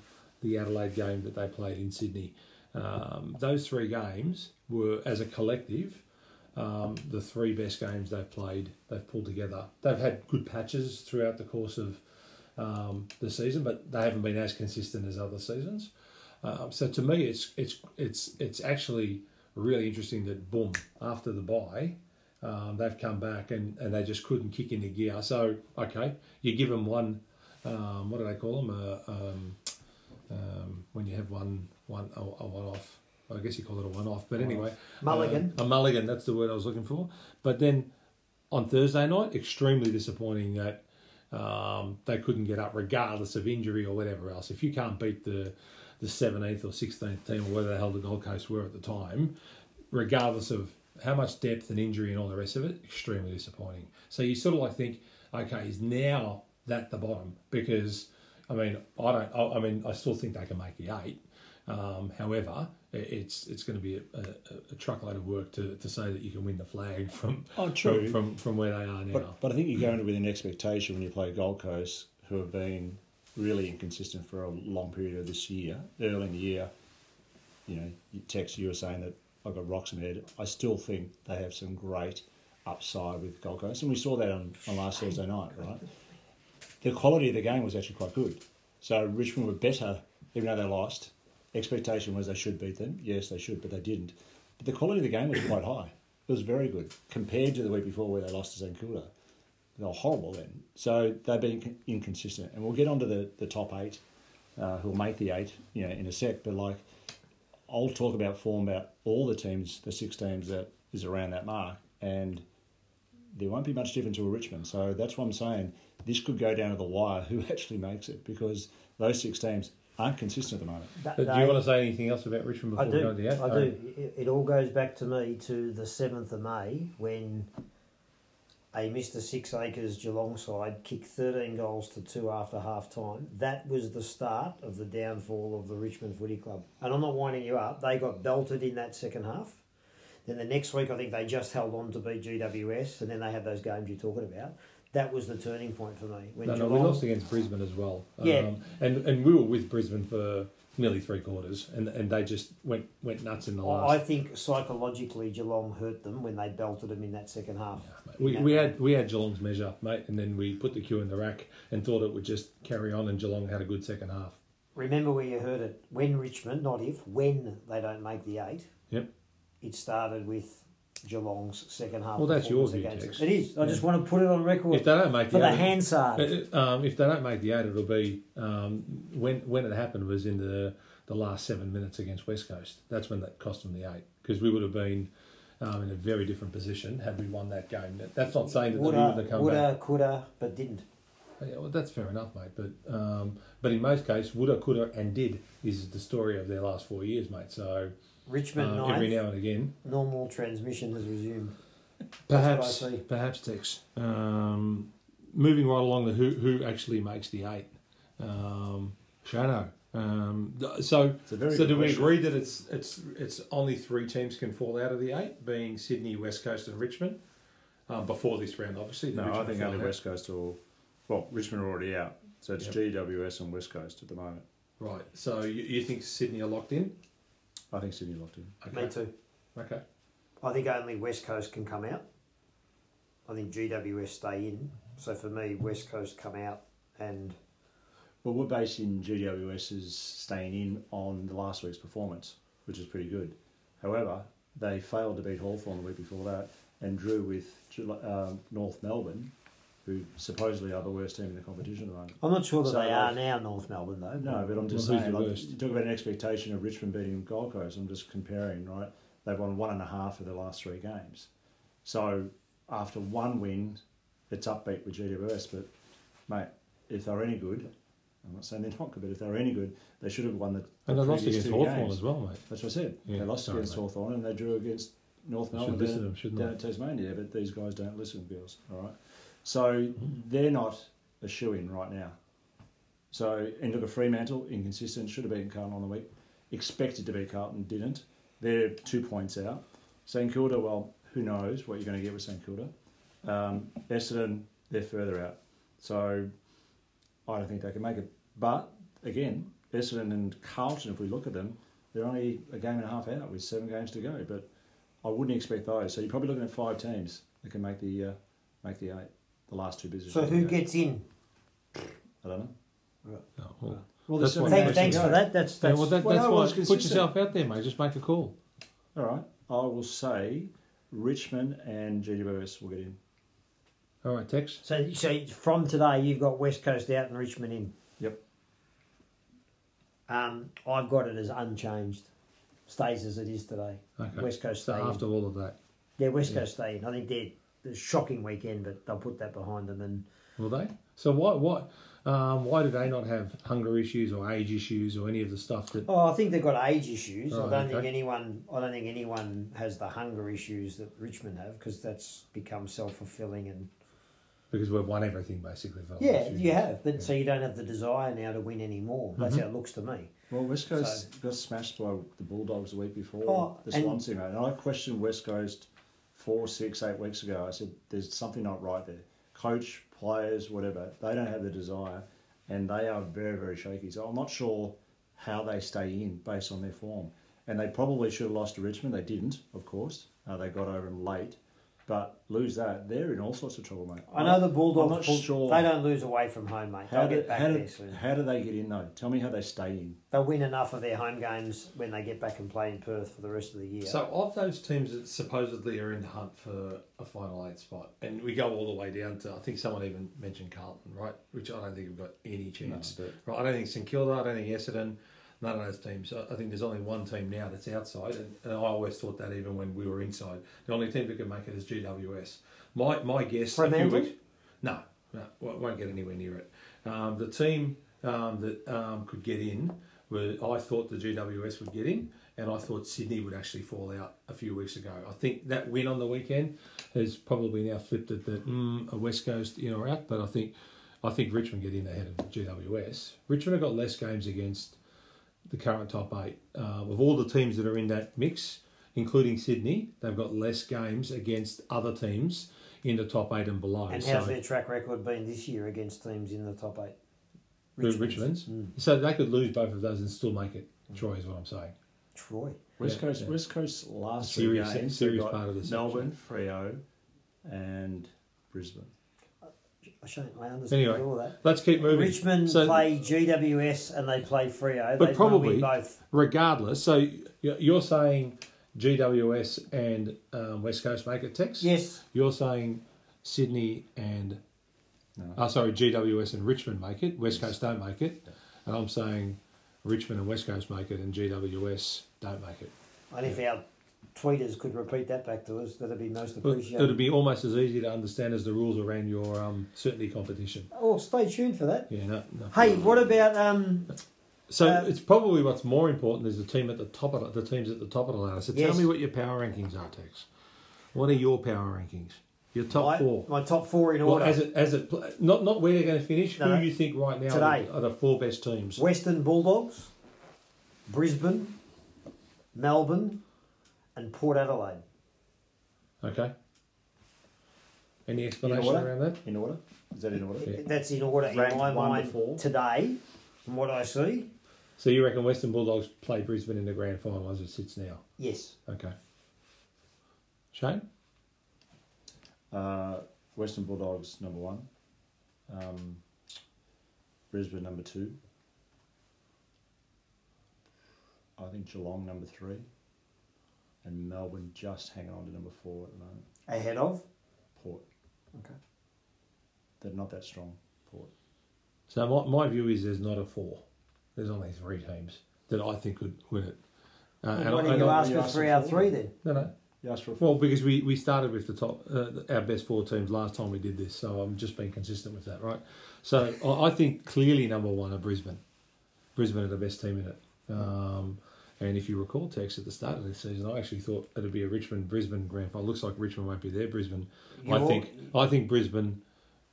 the Adelaide game that they played in Sydney. Um, those three games were, as a collective, um, the three best games they've played. They've pulled together. They've had good patches throughout the course of um, the season, but they haven't been as consistent as other seasons. Um, so to me, it's it's it's it's actually really interesting that boom after the bye, um, they've come back and, and they just couldn't kick into gear. So okay, you give them one. Um, what do they call them? Uh, um, um, when you have one one a, a one off. I guess you call it a one off, but anyway, Mulligan. uh, a mulligan. That's the word I was looking for. But then on Thursday night, extremely disappointing that um, they couldn't get up, regardless of injury or whatever else. If you can't beat the the seventeenth or sixteenth team, or whether the hell the Gold Coast were at the time, regardless of how much depth and injury and all the rest of it, extremely disappointing. So you sort of like think, okay, is now that the bottom? Because I mean, I don't. I, I mean, I still think they can make the eight. Um, however, it's it's going to be a, a, a truckload of work to, to say that you can win the flag from Oh, true. from, from, from where they are now. But, but I think you go into it with an expectation when you play Gold Coast, who have been really inconsistent for a long period of this year. Early in the year, you know, you text you were saying that I've got rocks in head. I still think they have some great upside with Gold Coast, and we saw that on, on last Thursday night, right? The quality of the game was actually quite good. So Richmond were better, even though they lost. Expectation was they should beat them. Yes, they should, but they didn't. But the quality of the game was quite high. It was very good compared to the week before where they lost to St Kilda. They were horrible then. So they've been inconsistent. And we'll get onto the, the top eight, uh, who'll make the eight, you know, in a sec. But like, I'll talk about form about all the teams, the six teams that is around that mark, and there won't be much difference to a Richmond. So that's what I'm saying. This could go down to the wire who *laughs* actually makes it because those six teams aren't consistent at the moment. That But do you want to say anything else about Richmond I before do. we go to the eight? I Oh, do. It, it all goes back to me to the seventh of May when a Mister Six Acres Geelong side kicked thirteen goals to two after half time. That was the start of the downfall of the Richmond Footy Club. And I'm not winding you up. They got belted in that second half. Then the next week, I think they just held on to beat GWS, and then they had those games you're talking about. That was the turning point for me. When No, no, we lost against Brisbane as well. Yeah. Um, and, and we were with Brisbane for nearly three quarters, and, and they just went went nuts in the last. I think psychologically Geelong hurt them when they belted them in that second half. we, we had we had Geelong's measure, mate, and then we put the queue in the rack and thought it would just carry on, and Geelong had a good second half. Remember where you heard it. When Richmond, not if, when they don't make the eight, Yep. it started with Geelong's second half. Well, that's your view, against Tex. It is. I just want to put it on record If they don't make for the the eight, Hansard. Um, if they don't make the eight, it'll be um, when when it happened was in the the last seven minutes against West Coast. That's when that cost them the eight because we would have been um, in a very different position had we won that game. That- That's not saying that we wouldn't Woulda, have come back. woulda, coulda, but didn't. Yeah, well, that's fair enough, mate. But um, but in most cases, woulda, coulda, and did is the story of their last four years, mate. So Richmond uh, every now and again, normal transmission has resumed. perhaps what I see. perhaps Tex. Um, moving right along, the who who actually makes the eight? Um, Shano. Um, so It's a very so good do we question. agree that it's it's it's only three teams can fall out of the eight, being Sydney, West Coast, and Richmond. Um, before this round, obviously. the No, I think only out. West Coast or well, Richmond are already out, so it's Yep. GWS and West Coast at the moment. Right. So you, you think Sydney are locked in? I think Sydney locked in. Me too. Okay. I think only West Coast can come out. I think GWS stay in. So for me, West Coast come out and Well, we're basing GWS's staying in on the last week's performance, which is pretty good. However, they failed to beat Hawthorn the week before that and drew with um, North Melbourne who supposedly are the worst team in the competition at the moment. I'm not sure that So, they like- are now, North Melbourne, though. No, but I'm just Well, who's saying, the like, worst? you talk about an expectation of Richmond beating Gold Coast. I'm just comparing, right? They've won one and a half of their last three games. So after one win, it's upbeat with GWS. But, mate, if they're any good, I'm not saying they're not good, but if they're any good, they should have won the, And the they lost against two Hawthorn games. as well, mate. That's what I said. Yeah, they lost sorry, against mate. Hawthorn and they drew against North I Melbourne should listen down, them, down at Tasmania, but these guys don't listen, girls. All right, so they're not a shoe in right now. So and look at Fremantle, inconsistent. Should have beaten Carlton on the week. Expected to beat Carlton, didn't. They're two points out. St Kilda, well, who knows what you're going to get with St Kilda. Um, Essendon, they're further out. So I don't think they can make it. But again, Essendon and Carlton, if we look at them, they're only a game and a half out with seven games to go. But I wouldn't expect those. So you're probably looking at five teams that can make the uh, make the eight, the last two positions. So who Okay. gets in? I don't know. No, well, Well, That's there's what- seven Thank, games thanks for that. That's yeah, well that, well, that's no, why. Put yourself out there, mate. Just make a call. All right. I will say Richmond and GWS will get in. All right, Tex. so so from today, you've got West Coast out and Richmond in. Yep. Um, I've got it as unchanged, stays as it is today. Okay. West Coast So stay. in. after all of that, Yeah, West Yeah. Coast stay. in. I think they're a shocking weekend, but they'll put that behind them. And will they? So why why um, why do they not have hunger issues or age issues or any of the stuff that? oh, I think they've got age issues. Oh, I don't think anyone. I don't think anyone has the hunger issues that Richmond have because that's become self fulfilling and Because we've won everything basically. For yeah, you have. But so you don't have the desire now to win anymore. That's Mhm. how it looks to me. Well, West Coast got smashed by the Bulldogs the week before Oh, the and- Swansea, mate. And I questioned West Coast four, six, eight weeks ago. I said, there's something not right there. Coach, players, whatever, they don't have the desire and they are very, very shaky. So I'm not sure how they stay in based on their form. And they probably should have lost to Richmond. They didn't, of course. Uh, they got over them late. But lose that, they're in all sorts of trouble, mate. I know the Bulldogs. I'm not pull- sure. They don't lose away from home, mate. How They'll do, get back how, there do, soon. how do they get in, though? Tell me how they stay in. They'll win enough of their home games when they get back and play in Perth for the rest of the year. So of those teams that supposedly are in the hunt for a final eight spot, and we go all the way down to I think someone even mentioned Carlton, right? Which I don't think we've got any chance. but- Right, I don't think St Kilda, I don't think Essendon, none of those teams. I I think there's only one team now that's outside, and, and I always thought that even when we were inside, the only team that can make it is GWS. My my guess. a few weeks- no, no, won't won't get anywhere near it. Um, the team um, that um, could get in, were, I thought the GWS would get in, and I thought Sydney would actually fall out a few weeks ago. I think that win on the weekend has probably now flipped it that mm, a West Coast in or out, but I think I think Richmond get in ahead of GWS. Richmond have got less games against the current top eight. Uh, of all the teams that are in that mix, including Sydney, they've got less games against other teams in the top eight and below. and So- how's their track record been this year against teams in the top eight? Who, Richmond's. Mm. So they could lose both of those and still make it. Troy is what I'm saying. Troy. West Yeah, Coast, yeah. West Coast last Serious- three games. serious got part of the section. Melbourne, Freo, and Brisbane. Shane, I understand Anyway, all that. Let's keep moving. Richmond So- play GWS and they play Freo. But They've probably- won both. Regardless, so y- you're saying GWS and um, West Coast make it, Tex? Yes, You're saying Sydney and No. oh, sorry, GWS and Richmond make it. West Coast don't make it, and I'm saying Richmond and West Coast make it, and GWS don't make it. and if our tweeters could repeat that back to us, that'd be most appreciated. it'd be almost as easy to understand as the rules around your um, certainty competition. Oh, stay tuned for that. Yeah, no, no. Hey, what about um? So Uh, it's probably what's more important is the team at the top of the, the teams at the top of the ladder. So tell me what your power rankings are, Tex. What are your power rankings? Your top my, four. My top four in Well, order: as it as it not not where they're going to finish. No, who you think right now today. are the, are the four best teams? Western Bulldogs, Brisbane, Melbourne, and Port Adelaide. Okay. Any explanation order? around that? In order? Is that in order? Yeah. That's in order Ranked in my one to mind four? today, from what I see. So you reckon Western Bulldogs play Brisbane in the grand final as it sits now? Yes. Okay. Shane. Uh, Western Bulldogs number one. Um, Brisbane number two. I think Geelong number three. And Melbourne just hanging on to number four at the moment. Ahead of. Port. Okay. they're not that strong. Port. So my, my view is there's not a four. There's only three teams that I think could win it. Uh, and Why I- didn't you I- ask you for asked three for out of three then? No, no. You asked for a Well, because we, we started with the top, uh, our best four teams last time we did this, so I'm just being consistent with that, right? So I, I think clearly number one are Brisbane. Brisbane are the best team in it. Um, and if you recall, Tex, at the start of this season, I actually thought it'd be a Richmond Brisbane grand final. Looks like Richmond won't be there. Brisbane, I You think, I think Brisbane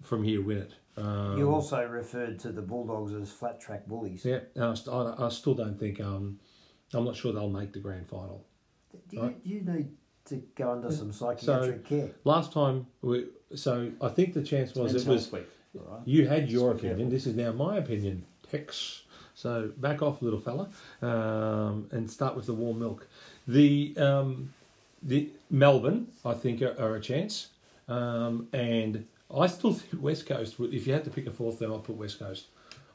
from here win it. Um, You also referred to the Bulldogs as flat track bullies. yeah, I, st- I, I still don't think. Um, I'm not sure they'll make the grand final. Do you, Right. do you need to go under some psychiatric care? Last time, we, so I think the chance was it was Week, all right? You had your Just opinion. This is now my opinion. Tex. So back off, little fella, um, and start with the warm milk. The um, the Melbourne, I think, are, are a chance, um, and I still think West Coast. would- If you had to pick a fourth, then I'd put West Coast.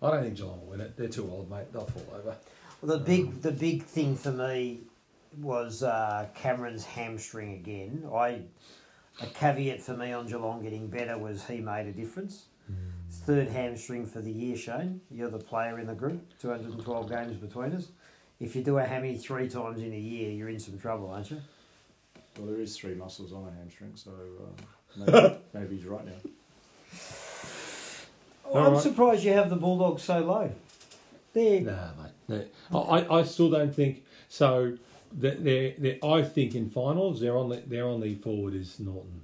I don't think Geelong will win it. They're too old, mate. They'll fall over. Well, the big the big thing for me was uh, Cameron's hamstring again. I a caveat for me on Geelong getting better was he made a difference. Third hamstring for the year, Shane. You're the player in the group. 212 games between us. If you do a hammy three times in a year, you're in some trouble, aren't you? Well, there is three muscles on a hamstring, so uh, maybe, *laughs* maybe he's right now. I'm All right. surprised you have the Bulldogs so low. They're Nah, mate. No. I, I still don't think so. They're, they're, they're, I think in finals they're on the they're on the forward is Naughton,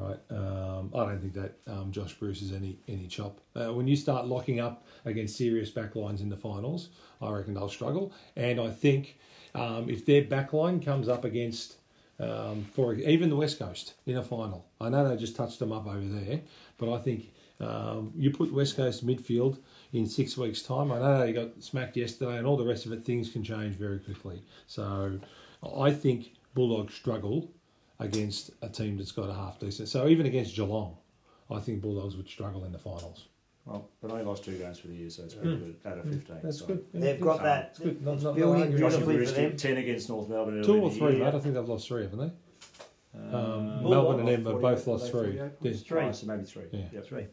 right? Um, I don't think that um, Josh Bruce is any any chop. Uh, when you start locking up against serious backlines in the finals, I reckon they'll struggle. And I think um, if their backline comes up against um, for even the West Coast in a final, I know they just touched them up over there, but I think um, you put West Coast midfield in six weeks' time. I know they got smacked yesterday, and all the rest of it. Things can change very quickly. So I think Bulldogs struggle against a team that's got a half decent. So even against Geelong, I think Bulldogs would struggle in the finals. Well, but only lost two games for the year, so it's pretty good out of 15. That's so. good. Yeah, They've good. got that. It's good. Not- It's not- building. Josh beautifully Bruce for them. 10 against North Melbourne Two or three, year. mate. I think they've lost three, haven't they? Um, Well, Melbourne and what, them have 48? both lost they three. 48? There's- Three. Oh, so maybe three. Yeah. Yep. Three.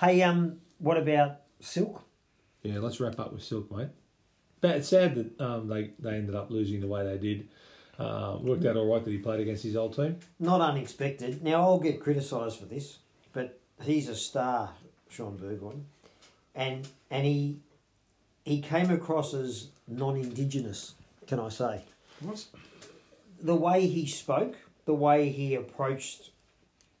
Hey, um, what about Silk? Yeah, let's wrap up with Silk, mate. But it's sad that um, they, they ended up losing the way they did. Um, worked out all right that he played against his old team. Not unexpected. Now I'll get criticised for this, but he's a star, Shaun Burgoyne, and and he he came across as non-indigenous. Can I say What? the way he spoke, the way he approached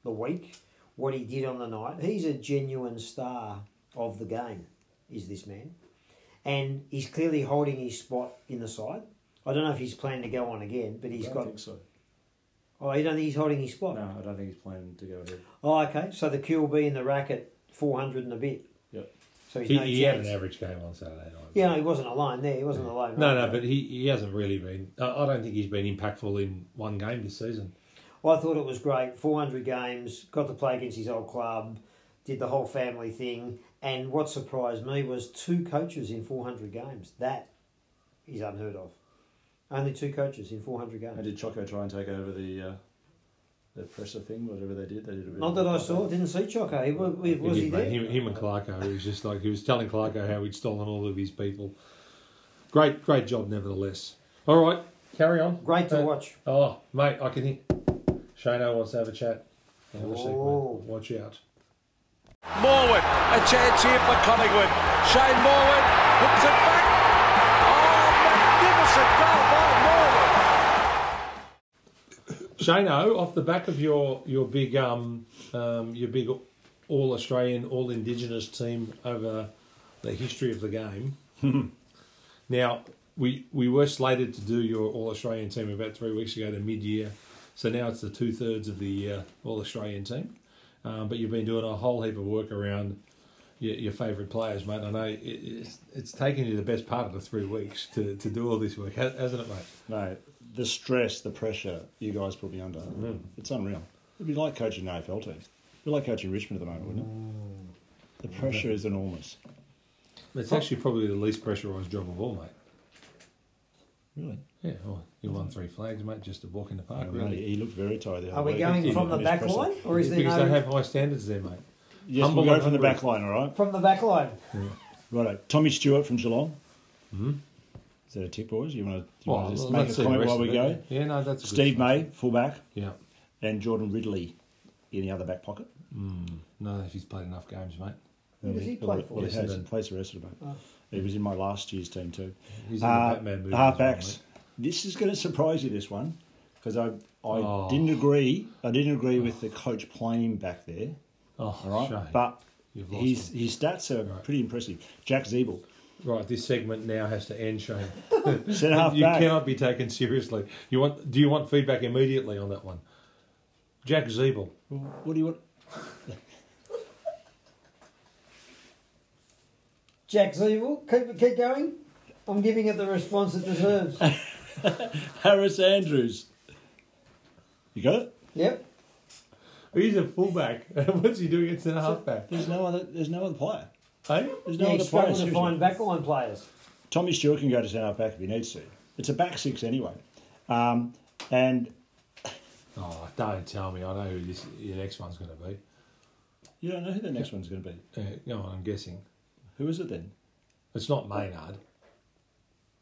the week, what he did on the night? He's a genuine star of the game. Is this man? And he's clearly holding his spot in the side. I don't know if he's planning to go on again, but he's I don't got. think so. Oh, you don't think he's holding his spot? No, I don't think he's planning to go ahead. Oh, okay. So the Q will be in the rack at 400 and a bit. Yep. So he's He, no he had an average game on Saturday night. Yeah, no, he wasn't alone there. He wasn't alone. No, right no, there. but he, he hasn't really been. I I don't think he's been impactful in one game this season. Well, I thought it was great. 400 games, got to play against his old club, did the whole family thing. And what surprised me was two coaches in 400 games. That is unheard of. Only two coaches in 400 games. And games. did Choco try and take over the uh, the presser thing, whatever they did? They did a bit Not that I like saw. Didn't see Choco. He, was, was He he there? Him, him and Clarko. He was just like he was telling Clarko how he'd stolen all of his people. Great, great job, nevertheless. All right, carry on. Great to Uh, watch. Oh, mate, I can hear. Shano wants to have a chat. Have a. Oh. Watch out. Morwood, a chance here for Collingwood. Shane Morwood hooks it back. Oh, magnificent goal Shano, off the back of your your big um, um your big all Australian, all Indigenous team over the history of the game. *laughs* now we we were slated to do your all Australian team about three weeks ago to mid year, so now it's the two thirds of the uh, all Australian team. Um, but you've been doing a whole heap of work around your, your favourite players, mate. I know it, it's, it's taken you the best part of the three weeks to, to do all this work, ha- hasn't it, mate? No, the stress, the pressure you guys put me under, it's unreal. It'd be like coaching an AFL team. It'd be like coaching Richmond at the moment, wouldn't it? The pressure is enormous. It's actually probably the least pressurised job of all, mate. Really? Yeah, well, you won three flags, mate, just to walk in the park, I mean, really. he looked very tired the Are we week. going He- from the his back presser- line? Or is there because they no. have high standards there, mate. Yes, Humble we'll go and from the hungry. back line, all right? From the back line. Righto. Tommy Stewart from Geelong. Mm-hmm. Is that a tip, boys? You want to, you Well, want to just make a comment while of we it. go? Yeah, no, that's a Steve start. May, fullback, Yeah. and Jordan Ridley in the other back pocket. No, if he's played enough games, mate. Who does he play for? Well, he Yes, he Plays the rest of the back. Oh. He was in my last year's team too. He's in Uh, the Batman movie. the as well, this is going to surprise you. This one because I I Oh. didn't agree. I didn't agree with the coach playing him back there. Oh, All right, shame. but his him. his stats are Right. pretty impressive. Jack Ziebell, Right, this segment now has to end, Shane. *laughs* centre half you back. cannot be taken seriously. You want? Do you want feedback immediately on that one? Jack Ziebell. What do you want? Jack Ziebell, keep, keep going. I'm giving it the response it deserves. *laughs* Harris Andrews. You got it. yep. He's a fullback. *laughs* What's he doing at centre halfback? There's no other. There's no other player. Hey? There's no Yeah, other he's player. to find backline players. Tommy Stewart can go to centre back if he needs to. It's a back six anyway. Um, and *laughs* Oh, don't tell me. I know who this your next one's going to be. you don't know who the next one's going to be. Uh, go on, I'm guessing. Who is it then? It's not Maynard.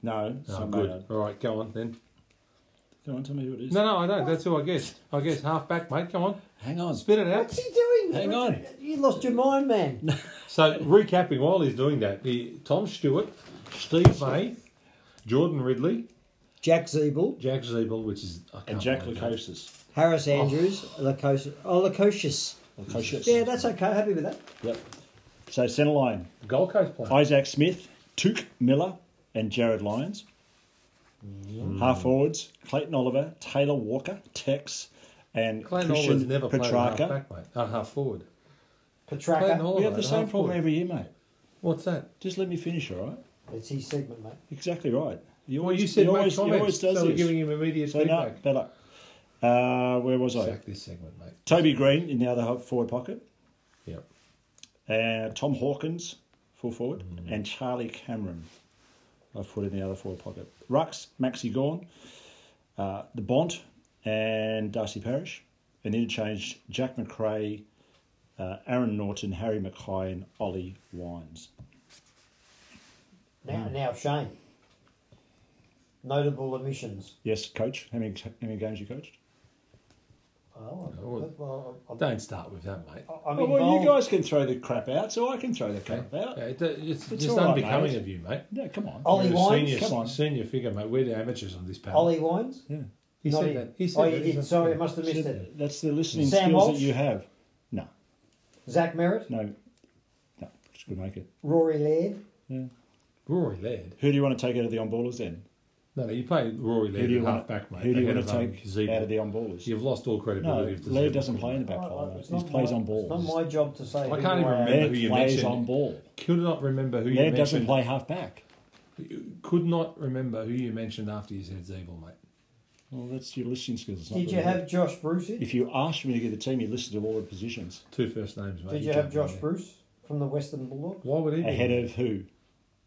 No, it's Oh, not good. Maynard. All right, go on then. Come on, tell me who it is. No, no, I don't. That's who I guess. I guess half back, mate. Come on, Hang on. spit it out. What's he doing? Hang on. You lost your mind, man. *laughs* So recapping, while he's doing that, he, Tom Stewart, Steve May, Jordan Ridley, Jack Ziebell, Jack Ziebell, which is I And can't Jack believe that. Harris Andrews, Lacos- oh, Lacocious. Lukosius. Yeah, that's okay. Happy with that. Yep. So centre line: Gold Coast player. Isaac Smith, Touk Miller, and Jarryd Lyons. Mm. Half forwards: Clayton Oliver, Taylor Walker, Tex, and Clayton Christian Oliver's never played half back, mate. Uh, half forward. Petracca. Clayton We have the same problem forward. every year, mate. What's that? Just let me finish, all right? It's his segment, mate. Exactly right. You Well, you said he make always, he always does so we're giving him immediate so no, feedback. better. Uh, where was I? Sack this segment, mate. Toby Greene in the other half forward pocket. Yep. Uh, Tom Hawkins, full forward, Mm. and Charlie Cameron, I've put in the other forward pocket. Rux, Maxi Gawn, uh, the Bont, and Darcy Parish. And interchange Jack Macrae, uh, Aaron Naughton, Harry McKay, and Ollie Wines. Now, now Shane. Notable omissions. Yes, coach. How many, how many games you coached? Oh, well, well, I'm, Don't start with that, mate. I'm Oh, well, you guys can throw the crap out, so I can throw the crap out. Yeah, it- it's It's just all right, unbecoming mate. of you, mate. Yeah, come on. Ollie You're a Wines? senior, Come on. senior figure, mate. We're the amateurs on this panel. Ollie Wines? Yeah. He Not said he. that. He said oh, that. you did. a- Sorry, I must have missed So it. That's the listening Sam skills Walsh? that you have. No, Zach Merrett, no, no. Just could make it. Rory Laird. Yeah. Rory Laird. Who do you want to take out of the on ballers then? No, no, you play Rory Who Laird do you at want half back, mate. Who do you want to um, take Ziebell. out of the on ballers? You've lost all No, credibility. to Laird Ziebell. doesn't play in the I- back I- line. He plays my- on balls. It's not my job to say. I who can't even remember Laird who you plays mentioned. on ball. Could not remember who you mentioned. Laird doesn't mentioned. play half back. Could not remember who you mentioned after you said Ziebell, mate. Well, that's your listening skills. Did you really have good. Josh Bruce? in? If you asked me to get the team, you listed all the positions Two first names, mate. Did you have Josh there. Bruce from the Western Bulldogs? Why would he? ahead there? of who?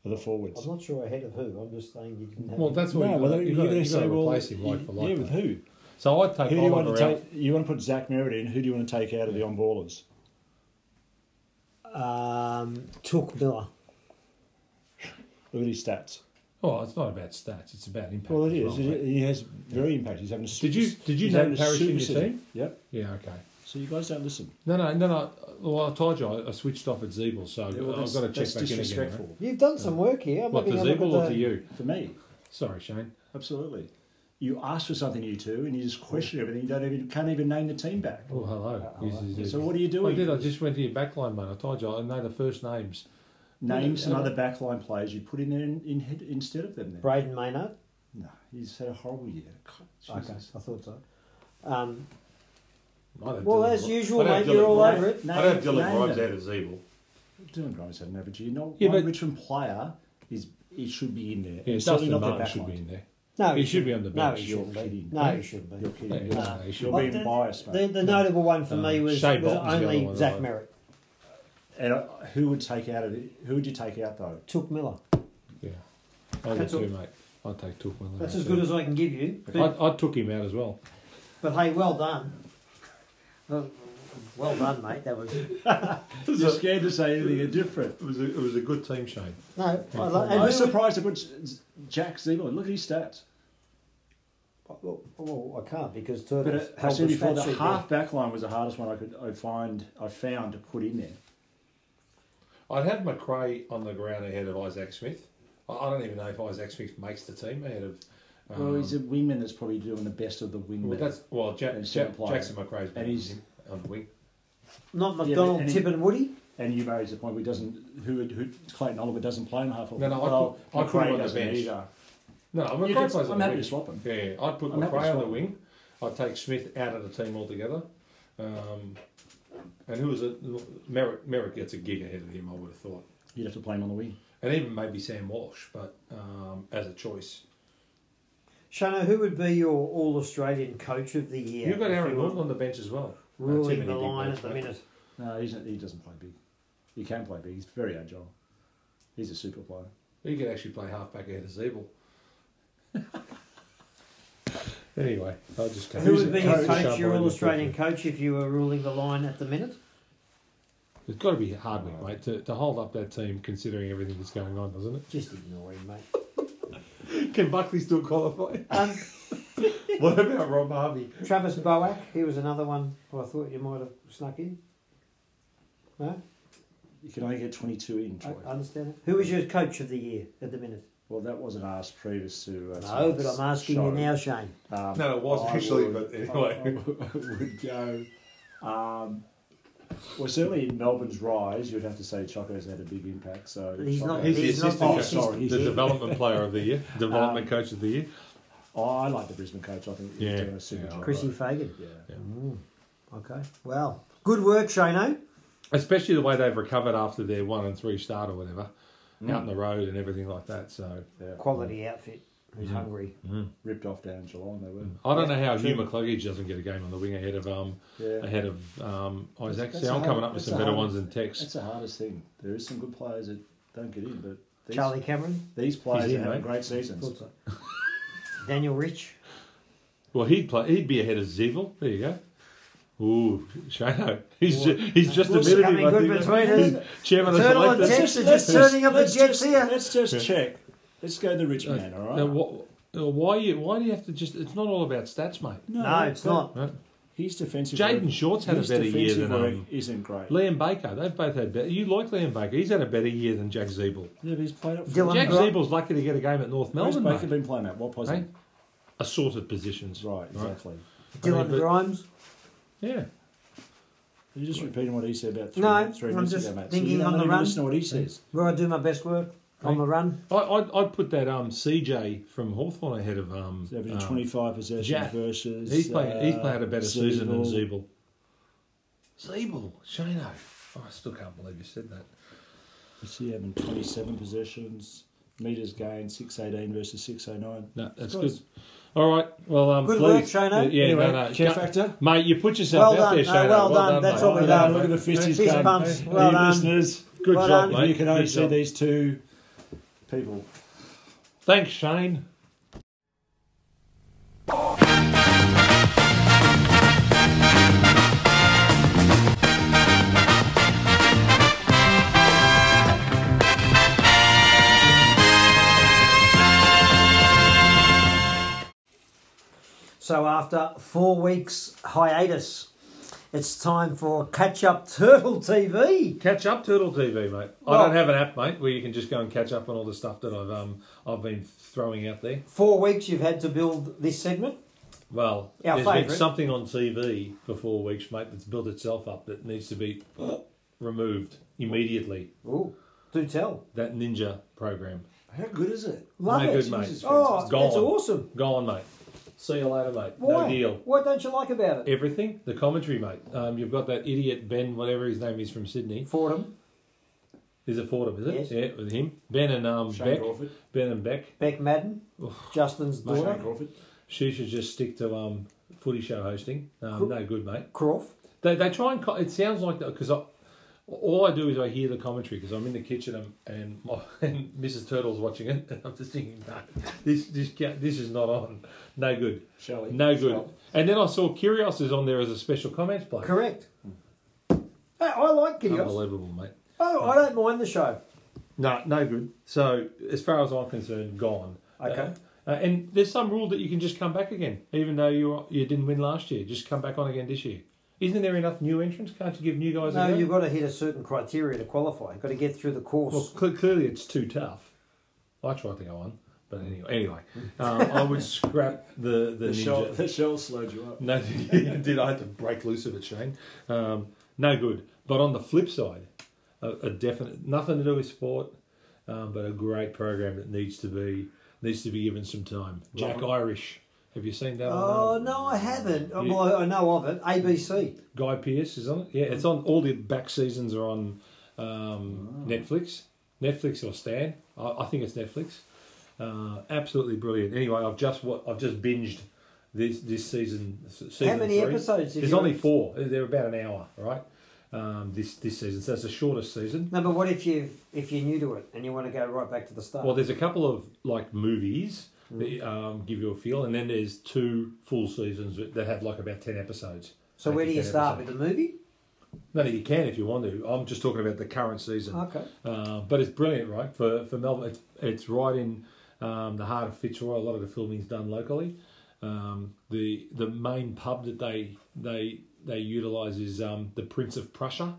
Of the forwards. I'm not sure ahead of who. I'm just saying you didn't have. Well, that's what no, you well, got. you're You going got to to say, well, replace him like for like. yeah, with who? So I'd take Who do you want to take? You want to put Zach Merrett in? Who do you want to take out of the on ballers? Um, Touk Miller. Look at his stats. Oh, it's not about stats. It's about impact. Well, it as is. well, It- he has very impact. He's having a super, Did you- did you name having Parish in your team? Yep. Yeah, okay. So you guys don't listen. No, no, no, no. Well, I told you I, I switched off at Ziebell, so Yeah, well, I've got to check back in again. Right? You've done some work here. I'm What, to having Ziebell or the- to you? For me, Sorry, Shane. absolutely. You ask for something, you two, and you just question everything. You don't even can't even name the team back. Oh, hello. Yes, yes, yes. So what are you doing? I did. I just went to your backline, mate. I told you I know the first names. Name some other backline players you put in there in, in, instead of them. Then. Brayden Maynard. No, he's had a horrible year. God, Okay, I thought so. Um, well, as Gri- usual, I'd mate, you're all Grimes- over it. Name- I'd have Dylan name Grimes them. out of Ziebell. Dylan Grimes had an average year. No, Yeah, one but- Richmond player is he should be in there. Yeah, And certainly Dustin not Martin back should be in there. no, He should be on the No, bench. he You're shouldn't be. kidding. No, he shouldn't You're be. kidding. Yeah, No. no, he should You're being the- biased, The, mate. the notable one for me was, was only Zach though. Merrett. And who would take out of it? Who would you take out though? Touk Miller. Yeah, I would That's too, all- mate. I'd take Touk Miller. That's out as too. good as I can give you. But, I, I took him out as well. but hey, well done. Uh, Well done, mate. That was *laughs* You're scared to say anything different. It was a, it was a good team, Shane. no. I, like, I and was who- surprised to put Jack Ziegler. Look at his stats. Well, well, I can't because But Turtles uh, I held said the before, stat the sheet half back line was the hardest one I could I find I found to put in there. I'd have Macrae on the ground ahead of Isaac Smith. I, I don't even know if Isaac Smith makes the team ahead of. Um, well, he's a wingman that's probably doing the best of the wingmen. well, that's well, Jack, And Jack, centre player. Jackson Macrae's And he's- on the wing. Not McDonald, and he- Tibb, and Woody. and you raised the point. We doesn't who who Clayton Oliver doesn't play in half. No, no, I well, put- I put him on the doesn't bench. either. No, Macrae You can- plays I'm the happy wing. to swap him. Yeah, yeah. I'd put I'm Macrae on the wing. I'd take Smith out of the team altogether. Um, and who was it? Merrick, Merrick gets a gig ahead of him, I would have thought. You'd have to play him on the wing. And even maybe Sam Walsh, but um, as a choice. Shano, who would be your All Australian Coach of the Year? You've got Aaron you were Gordon on the bench as well. ruling the line at the minute. No, he's not, he doesn't play big. He can play big. He's very agile. He's a super player. He could actually play halfback ahead of Ziebell. *laughs* anyway, I'll just go. Who would be your coach? coach, your All Australian coach, if you were ruling the line at the minute? It's got to be Hardwick, mate, to, to hold up that team considering everything that's going on, doesn't it? Just ignore him, mate. *laughs* Can Buckley still qualify? Um, *laughs* what about Rob Harvey? Travis Boak, he was another one who I thought you might have snuck in. No, You can only get 22 in, I, Troy. I understand it. Who was your coach of the year at the minute? Well, that wasn't asked previous to. Uh, No, but I'm asking show. you now, Shane. Um, No, it was I actually, would- but anyway. I, *laughs* I would go. Um, well, certainly in Melbourne's rise, you'd have to say Choco's had a big impact. So But he's not- Choco- He's the He's not assistant the coach, the He's- development player of the year, *laughs* development Um, coach of the year. Oh, I like the Brisbane coach. I think he's Yeah, doing a super yeah. job. Chrissy Fagan. Yeah. Okay. Well, good work, Shano. Especially the way they've recovered after their one and three start or whatever, Mm. out in the road and everything like that. So yeah. Quality outfit. Who's hungry? Ripped off down in Geelong, they were. I don't know how True. Hugh McCluggage doesn't get a game on the wing ahead of um Yeah. ahead of um Isaac. That's See, I'm the coming up with some better hard- ones than Tex. That's the hardest thing. There is some good players that don't get in, but these, Charlie Cameron. these players in, are having mate. great seasons. Daniel Rich. Well, he'd play. He'd be ahead of Ziegel. There you go. Ooh, Shano. *laughs* He's ju- he's just What's admitted coming him. I good think. between us? Chairman of Turtle and selectors. Tex are just *laughs* turning up the jets just, here. Let's just check. Let's go the rich man, all right? Now, what, why you? Why do you have to just? It's not all about stats, mate. No, it's but not. Right? His defensive. Jayden work- Short's had a better year than work um, isn't great. Liam Baker. They've both had better. You like Liam Baker? He's had a better year than Jack Ziebell. Yeah, but he's played up. Dylan Jack Grant. Ziebell's lucky to get a game at North Where's Melbourne. Baker mate. been playing at? What position? Hey? Assorted positions. Right, exactly. Dylan but- Grimes. Yeah. You're you just repeating what he said about three, No, three I'm minutes just ago, mate? thinking so you don't on the run. Listen to what he says. Where I do my best work on Hey. the run. I, I'd, I'd put that um, CJ from Hawthorn ahead of um, He's averaging um, 25 possessions Jack. versus. He's played. he's uh, played a better season than Ziebell. Ziebell. Ziebell, Shano. Oh, I still can't believe you said that. Is he having 27 possessions? Meters gained 618 versus 609. No, that's good. All right. Well, um, Good please. work, Shano. Yeah, Anyway, no, no. care factor? Mate, you put yourself Well out done, there, no, Shano. well done. That's mate. what we done. Look at the fist he's bumps. Hey, Well done. listeners, Good Well job, done. mate. you can only see these two people. Thanks, Shane. So after four weeks hiatus, it's time for Catch Up Turtle TV. Catch up, Turtle TV, mate. I don't have an app, mate, where you can just go and catch up on all the stuff that I've um I've been throwing out there. Four weeks you've had to build this segment. Well, Our there's been something on TV for four weeks, mate, that's built itself up that needs to be removed immediately. Ooh, do tell. That ninja program. How good is it? Love No it. good, mate. Jesus, Oh, It's gone. that's awesome. Gone, mate. See you later, mate. Why? No deal. What don't you like about it? Everything. The commentary, mate. Um, you've got that idiot Ben, whatever his name is from Sydney. Fordham, Is it Fordham? Is it? Yes. Yeah, with him. Ben and um Shane Beck. Crawford. Ben and Beck. Beck Madden, Justin's Shane daughter, Crawford. She should just stick to um footy show hosting. Um, no good, mate. Croft. They, they try and co- it sounds like that because all I do is I hear the commentary because I'm in the kitchen and and, my, *laughs* and Mrs Turtle's watching it and I'm just thinking no this this this is not on no good Shelley. no good and then I saw Kyrgios is on there as a special comments player Correct. Hey, I like Kyrgios. Unbelievable, mate. Oh, I don't mind the show. No, no good. So, as far as I'm concerned, gone. Okay. Uh, uh, and there's some rule that you can just come back again, even though you you didn't win last year. Just come back on again this year. Isn't there enough new entrants? Can't you give new guys a No, go? you've got to hit a certain criteria to qualify. You've got to get through the course. Well, cl- clearly it's too tough. I tried to go on, but anyway, anyway, um, I would *laughs* scrap the the, The shell, ninja. the shell slowed you up. No, *laughs* did. I had to break loose of it, Shane. Um, no good. But on the flip side, a, a definite nothing to do with sport, um, but a great program that needs to be needs to be given some time. Jack Irish. Have you seen that? oh um, no, I haven't. Oh, You- Well, I know of it. ABC. Guy Pearce is on it. Yeah, it's on. All the back seasons are on um, Netflix. Netflix or Stan. I, I think it's Netflix. Uh, absolutely brilliant. Anyway, I've just what I've just binged this this season. season How many three. episodes? There's only four. They're about an hour, right? Um, this this season, so it's the shortest season. No, but what if you if you're new to it and you want to go right back to the start? Well, there's a couple of like movies Mm. um, give you a feel, and then there's two full seasons that- that have like about ten episodes. so where do you start episodes. with the movie? No, you can if you want to. I'm just talking about the current season. Okay. Uh, but it's brilliant, right? For for Melbourne, it's, it's right in um, the heart of Fitzroy. A lot of the filming's done locally. Um, the the main pub that they they they utilise is um, the Prince of Prussia.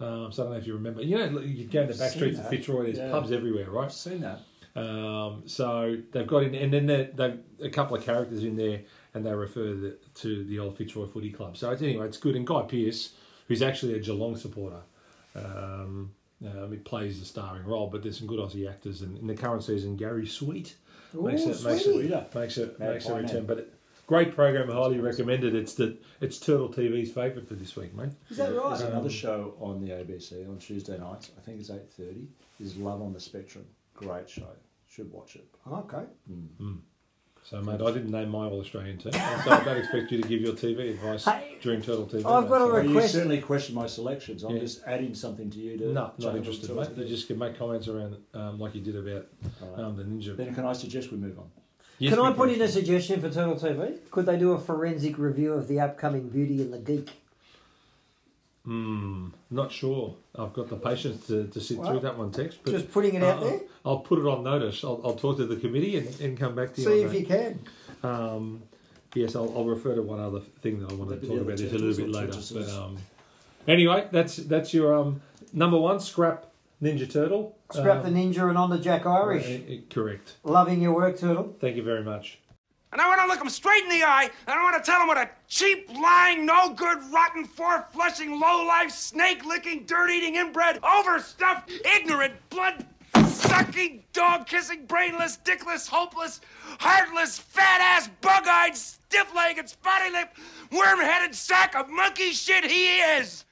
Um, so I don't know if you remember. You know, you go in the back streets of. Fitzroy. There's Yeah. pubs everywhere, right? I've seen that. Um, so they've got in, and then they- they've a couple of characters in there, and they refer the, to the old Fitzroy Footy Club. So it's, anyway, it's good. And Guy Pearce, who's actually a Geelong supporter, um, um, he plays the starring role. But there's some good Aussie actors, and in the current season, Gary Sweet makes Ooh, it makes sweetie. it makes it Mad makes a Pie return. Man. But it, great program, highly recommended. It's the it's Turtle TV's favourite for this week, mate. Is that right? There's another show on the ABC on Tuesday nights. I think it's eight thirty. Is Love on the Spectrum. Great show. Should watch it. Okay. So, mate, I didn't name my All Australian team, so I don't expect you to give your TV advice Hey, during Turtle TV. I've mate. got a So- Well, you certainly question my selections. I'm Yeah. just adding something to you to. No, not interested, on mate. TV. You just can make comments around um, like you did about All right. um, the ninja. Then can I suggest we move on? Yes, Can I put in a suggestion for Turtle TV? Could they do a forensic review of the upcoming Beauty and the Geek? Hmm, not sure. I've got the patience to, to sit Well, through that one, Tex. But Just putting it out uh, there. I'll put it on notice. I'll, I'll talk to the committee and, and come back to you. See on if that. you can. Um, yes, I'll, I'll refer to one other thing that I want to talk about other this a little bit later. But um, anyway, that's that's your um, number one scrap Ninja Turtle. Scrap Um, the ninja and on the Jack Irish. uh, uh, correct. Loving your work, Turtle. Thank you very much. And I want to look him straight in the eye, and I want to tell him what a cheap, lying, no good, rotten, four flushing, low life, snake licking, dirt eating, inbred, overstuffed, ignorant, blood sucking, dog kissing, brainless, dickless, hopeless, heartless, fat ass, bug eyed, stiff legged, spotty lipped, worm headed sack of monkey shit he is!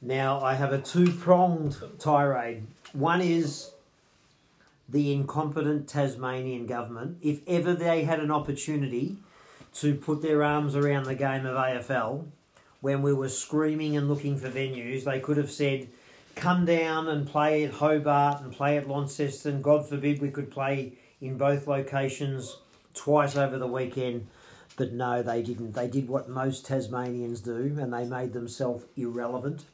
Now I have a two pronged tirade. One is the incompetent Tasmanian government. If ever they had an opportunity to put their arms around the game of AFL, when we were screaming and looking for venues, they could have said, come down and play at Hobart and play at Launceston. God forbid we could play in both locations twice over the weekend. But no, they didn't. They did what most Tasmanians do and they made themselves irrelevant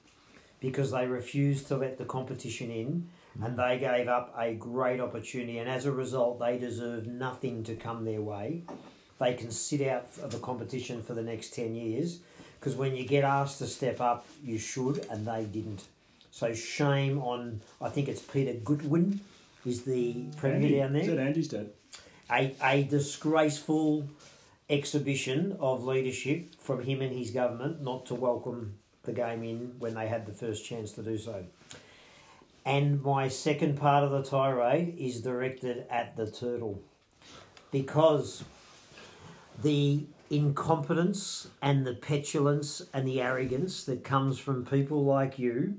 because they refused to let the competition in and they gave up a great opportunity. And as a result, they deserve nothing to come their way. They can sit out of the competition for the next 10 years because when you get asked to step up, you should, and they didn't. So shame on, I think it's Peter Goodwin is the premier Andy, down there Is that Andy's dad? a, a disgraceful exhibition of leadership from him and his government not to welcome the game in when they had the first chance to do so. And my second part of the tirade is directed at the turtle because the incompetence and the petulance and the arrogance that comes from people like you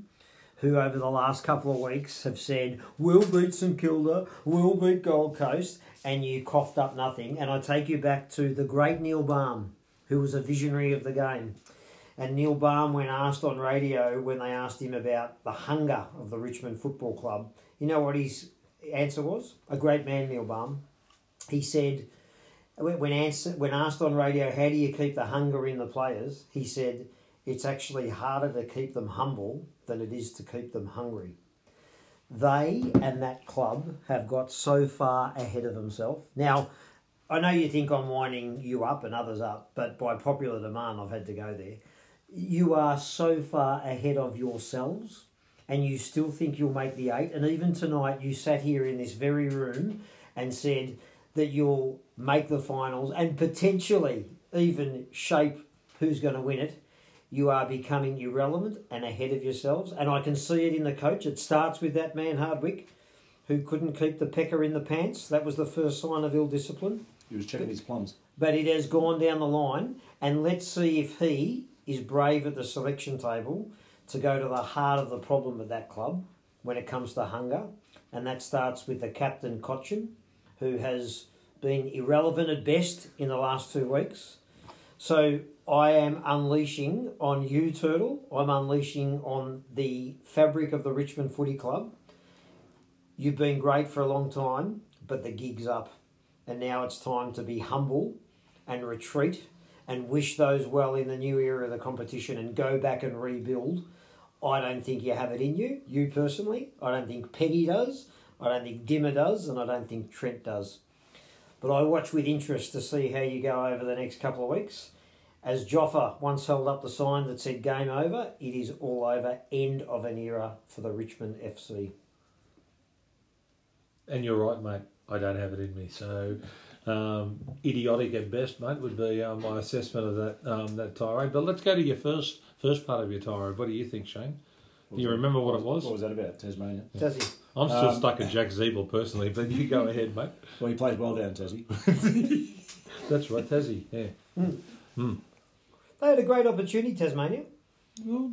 who over the last couple of weeks have said, we'll beat St Kilda, we'll beat Gold Coast, and you coughed up nothing. And I take you back to the great Neil Balme, who was a visionary of the game. And Neil Balme, when asked on radio, when they asked him about the hunger of the Richmond Football Club, you know what his answer was? A great man, Neil Balme. He said, when, answer, when asked on radio, how do you keep the hunger in the players? He said, it's actually harder to keep them humble than it is to keep them hungry. They and that club have got so far ahead of themselves. Now, I know you think I'm winding you up and others up, but by popular demand, I've had to go there. You are so far ahead of yourselves, and you still think you'll make the eight. And even tonight, you sat here in this very room and said that you'll make the finals and potentially even shape who's going to win it. You are becoming irrelevant and ahead of yourselves, and I can see it in the coach. It starts with that man Hardwick, who couldn't keep the pecker in the pants. That was the first sign of ill discipline He was checking his plums. but it has gone down the line. And let's see if he is brave at the selection table to go to the heart of the problem at that club when it comes to hunger. And that starts with the captain, Cotchin, who has been irrelevant at best in the last two weeks. So I am unleashing on you, Turtle. I'm unleashing on the fabric of the Richmond Footy Club. You've been great for a long time, but the gig's up. And now it's time to be humble and retreat and wish those well in the new era of the competition and go back and rebuild. I don't think you have it in you, you personally. I don't think Peggy does. I don't think Dimmer does. And I don't think Trent does. But I watch with interest to see how you go over the next couple of weeks. As Joffa once held up the sign that said game over, it is all over. End of an era for the Richmond FC. And you're right, mate. I don't have it in me. So um, idiotic at best, mate, would be um, my assessment of that um, that tirade. But let's go to your first first part of your tirade. What do you think, Shane? Do you remember what it was? What was that about? Tasmania. Does he? I'm still Um, stuck at Jack Ziebell personally, but you go ahead, mate. *laughs* Well, he plays well down Tassie. *laughs* That's right, Tassie. Yeah. They had a great opportunity, Tasmania. well,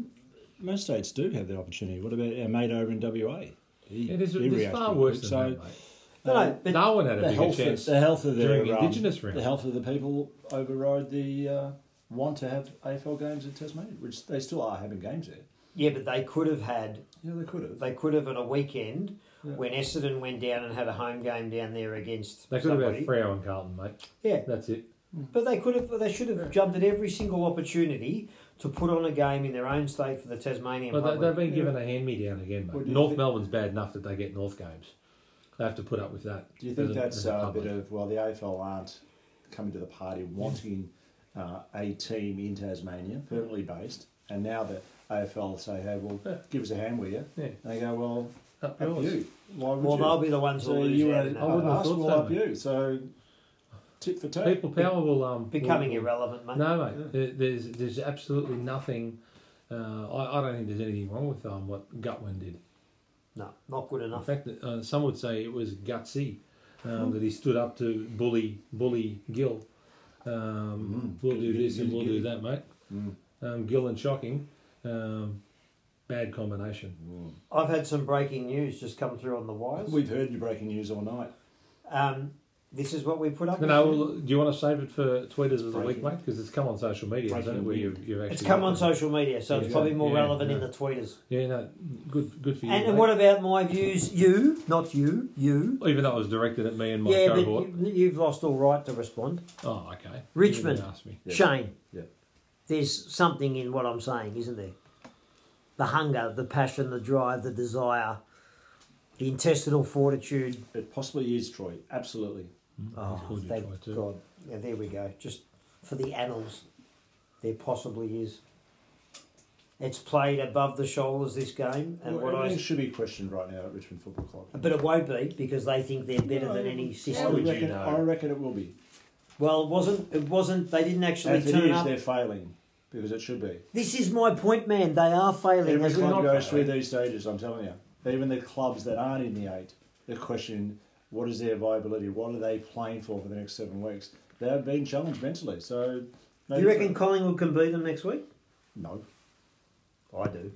most states do have that opportunity. What about our mate over in WA? He, It is he it's far worse than so, that, mate. No, uh, no, but Darwin had a the bigger health, chance. of, the health of their during um, Indigenous round. the health of the people override the uh, want to have AFL games in Tasmania, which they still are having games there. yeah, but they could have had Yeah, they could have. they could have on a weekend Yeah. when Essendon went down and had a home game down there against They could have had Freo and Carlton, mate. Yeah, That's it. but they could have they should have jumped at every single opportunity to put on a game in their own state for the Tasmanian But they, public. they've been given a hand me down again, mate. North Melbourne's bad enough that they get North games. They have to put up with that. Do you think a- that's a uh, a bit of well, the AFL aren't coming to the party wanting uh, a team in Tasmania, permanently based, and now the AFL say, "Hey, well, Yeah. give us a hand, will you?" Yeah. And they go, "Well, Up up you. Why would well, you?" they'll be the ones who so lose you out want in to that. I wouldn't have us, thought we'll so, up you. So tit for tat. People power will um becoming will- will- irrelevant, mate. No, mate. There, there's there's absolutely nothing. Uh, I, I don't think there's anything wrong with um, what Gutwein did. No, not good enough. In fact, uh, some would say it was gutsy um, that he stood up to bully bully Gil. Um, Mm. We'll do this and we'll do that, mate. Mm. Um, Gil and shocking. Um, bad combination. I've had some breaking news just come through on the wires. We've heard your breaking news all night. This is what we put up. No, no, do you want to save it for tweeters of the week, mate? Because it's come on social media, isn't it? Where you've, you've actually It's come on social media, so it's probably more Yeah, relevant in the tweeters. Yeah, no, good, good for you. And, and mate. what about my views? You, not you, you. Even though it was directed at me and my yeah, but cohort. you, you've lost all right to respond. Oh, okay. Richmond. You ask me. Yeah. Shane, Yeah. there's something in what I'm saying, isn't there? The hunger, the passion, the drive, the desire, the intestinal fortitude. It possibly is Troy. Absolutely. Mm-hmm. Oh, called you thank God. Yeah, there we go. Just for the annals, there possibly is. It's played above the shoulders this game, and Well, what I should be questioned right now at Richmond Football Club. but it won't be because they think they're better than any I system. would you know? I reckon it will be. Well, it wasn't it wasn't they didn't actually And if it turn is, up. they're failing because it should be. This is my point, man. They are failing. Every as we're club not goes through these stages. I'm telling you. Even the clubs that aren't in the eight, they're questioning what is their viability. What are they playing for for the next seven weeks? They're being challenged mentally. So, Do maybe you reckon for- Collingwood can beat them next week? no? I do.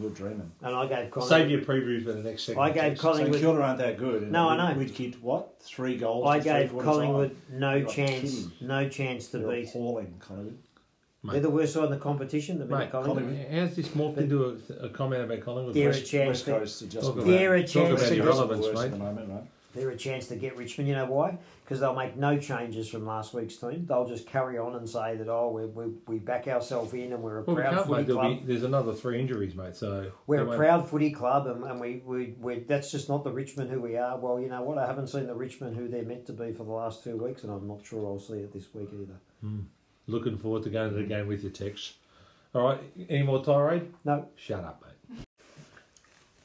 You're dreaming. And I gave Collingwood. Save Collingwood. your preview for the next segment. I gave Tex. So Collingwood. Kilda aren't that good. No, I know. We'd kicked what three goals. I gave Collingwood no You're chance. kidding. No chance to They're beat. appalling, Collingwood. They're the worst side in the competition. The Mate, Collingwood. how's this morphed into a, a comment about Collingwood? They're a West- chance. West to- Coast Talk adjustment. about, They're a talk chance about to- irrelevance, Worse at mate. the moment, right? they're a chance to get Richmond. You know why? Because they'll make no changes from last week's team. They'll just carry on and say that oh we we, we back ourselves in and we're a Well, proud can't, footy mate. Club. be, there's another three injuries, mate. So We're a won't- proud footy club, and, and we, we, we that's just not the Richmond who we are. Well, you know what? I haven't seen the Richmond who they're meant to be for the last two weeks, and I'm not sure I'll see it this week either. Hmm. Looking forward to going to the game with you, Tex. All right, any more tirade? No, Shut up, mate.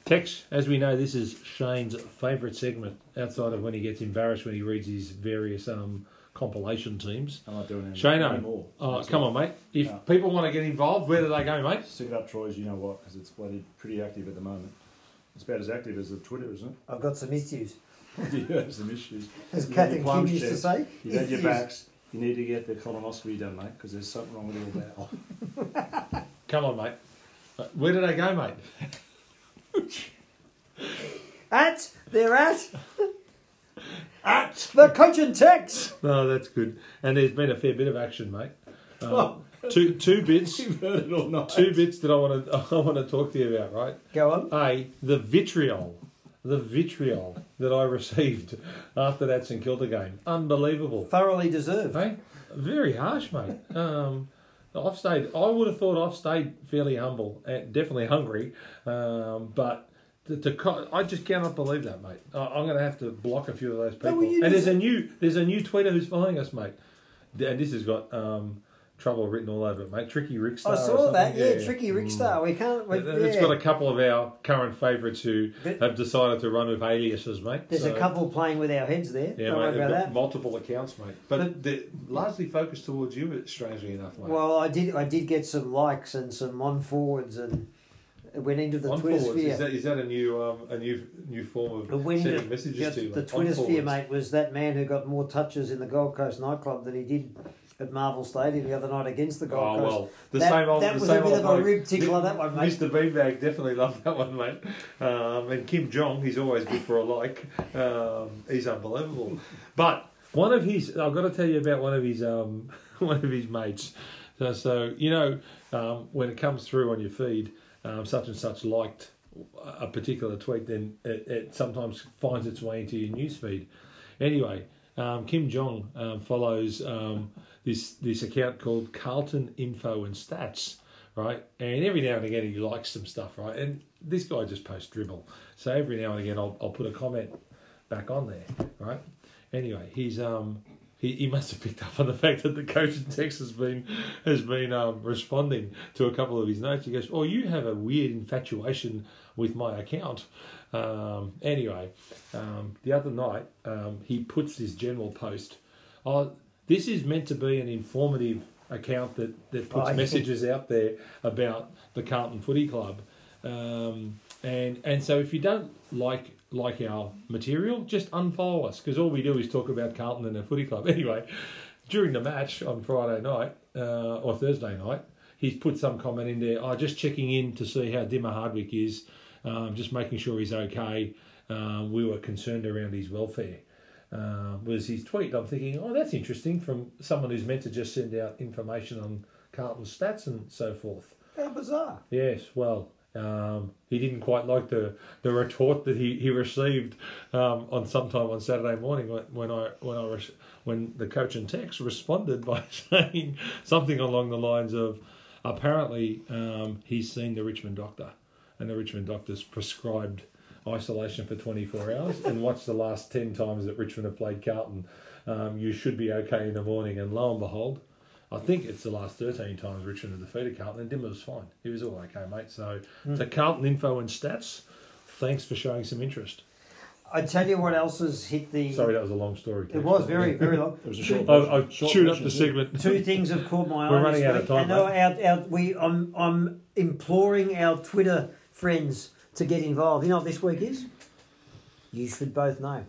Tex, as we know, this is Shane's favourite segment outside of when he gets embarrassed when he reads his various um, compilation teams. I'm not doing any, Shane, anymore. oh, come it. on, mate. If No. people want to get involved, where do they go, mate? Stick it up, Troy's. You know what? Because it's bloody pretty active at the moment. It's about as active as the Twitter, isn't I've got some issues. *laughs* it? yeah, some issues. As You Kath need and plum Kim used to checks. say, You had your issues. backs. You need to get the colonoscopy done, mate, because there's something wrong with your bowel. *laughs* Come on, mate. Where do they go, mate? At they're at at the coach and Tex. No, that's good. And there's been a fair bit of action, mate. Um, Oh. two two bits. *laughs* You've heard it all night. Two bits that I want to *laughs* I want to talk to you about, right? Go on. A, the vitriol, the vitriol that I *laughs* received after that St Kilda game, unbelievable. Thoroughly deserved. Hey, very harsh, mate. Um, I've stayed. I would have thought I've stayed fairly humble and definitely hungry, um, but. To, to, I just cannot believe that, mate. I, I'm going to have to block a few of those people. and there's a new, there's a new tweeter who's following us, mate. And this has got um, trouble written all over it, mate. Tricky Rickstar. I saw that. something. Yeah, tricky Rick Star. We can't. We, It's yeah. got a couple of our current favourites who But- have decided to run with aliases, mate. There's So- a couple playing with our heads there. Yeah, Don't mate, about that. multiple accounts, mate. But, But- they're largely focused towards you, strangely enough, mate. Well, I did. I did get some likes and some on forwards, and it went into the on Twitter forwards, sphere. is that, is that a new um, a new new form of sending messages the, to you? the mate? Twitter sphere, mate, was that man who got more touches in the Gold Coast nightclub than he did at Marvel Stadium the other night against the Gold Oh Coast. well, the that, same old. that was a bit of a rib tickler, that one, mate. Mr. Beanbag definitely loved that one, mate. Um, and Kim Jong, he's always good for a like. Um, he's unbelievable. But one of his, I've got to tell you about one of his, um, *laughs* one of his mates. So, so you know, um, when it comes through on your feed, um, such and such liked a particular tweet, then it, it sometimes finds its way into your news feed. Anyway, um, Kim Jong um, follows um, this this account called Carlton Info and Stats, right? And every now and again he likes some stuff, right? And this guy just posts dribble, so every now and again I'll, I'll put a comment back on there, right? Anyway, he's um he, he must have picked up on the *laughs* fact that the coach in Texas has been has been um, responding to a couple of his notes. He goes, "Oh, you have a weird infatuation with my account." Um, anyway, um, the other night um, he puts this general post. Oh, this is meant to be an informative account that that puts Oh, yeah. *laughs* messages out there about the Carlton Footy Club. Um, and and so if you don't like like our material, just unfollow us because all we do is talk about Carlton and the footy club. *laughs* Anyway, during the match on Friday night uh, or Thursday night, he's put some comment in there. I oh, just checking in to see how Dimmer Hardwick is, um, just making sure he's okay. Um, we were concerned around his welfare. Uh, was his tweet? I'm thinking, oh, that's interesting from someone who's meant to just send out information on Carlton's stats and so forth. How bizarre. Yes, well, um, he didn't quite like the, the retort that he, he received um, on sometime on Saturday morning when, when I when I res- when the coach and Tex responded by *laughs* saying something along the lines of, apparently um, he's seen the Richmond doctor, and the Richmond doctor's prescribed isolation for 24 hours and watch the last 10 times that Richmond have played Carlton. Um, you should be okay in the morning, and lo and behold, I think it's the last 13 times Richmond have defeated Carlton, and Dimmer was fine. He was all okay, mate. So, to Carlton info and stats, thanks for showing some interest. I tell you what else has hit the. Sorry, that was a long story. It was very, very long. *laughs* It was a short I, version. I Short chewed up the too. segment. Two things have caught my *laughs* eye. We're running this out of time, I know our, our, we, I'm, I'm imploring our Twitter friends to get involved. You know what this week is? You should both know.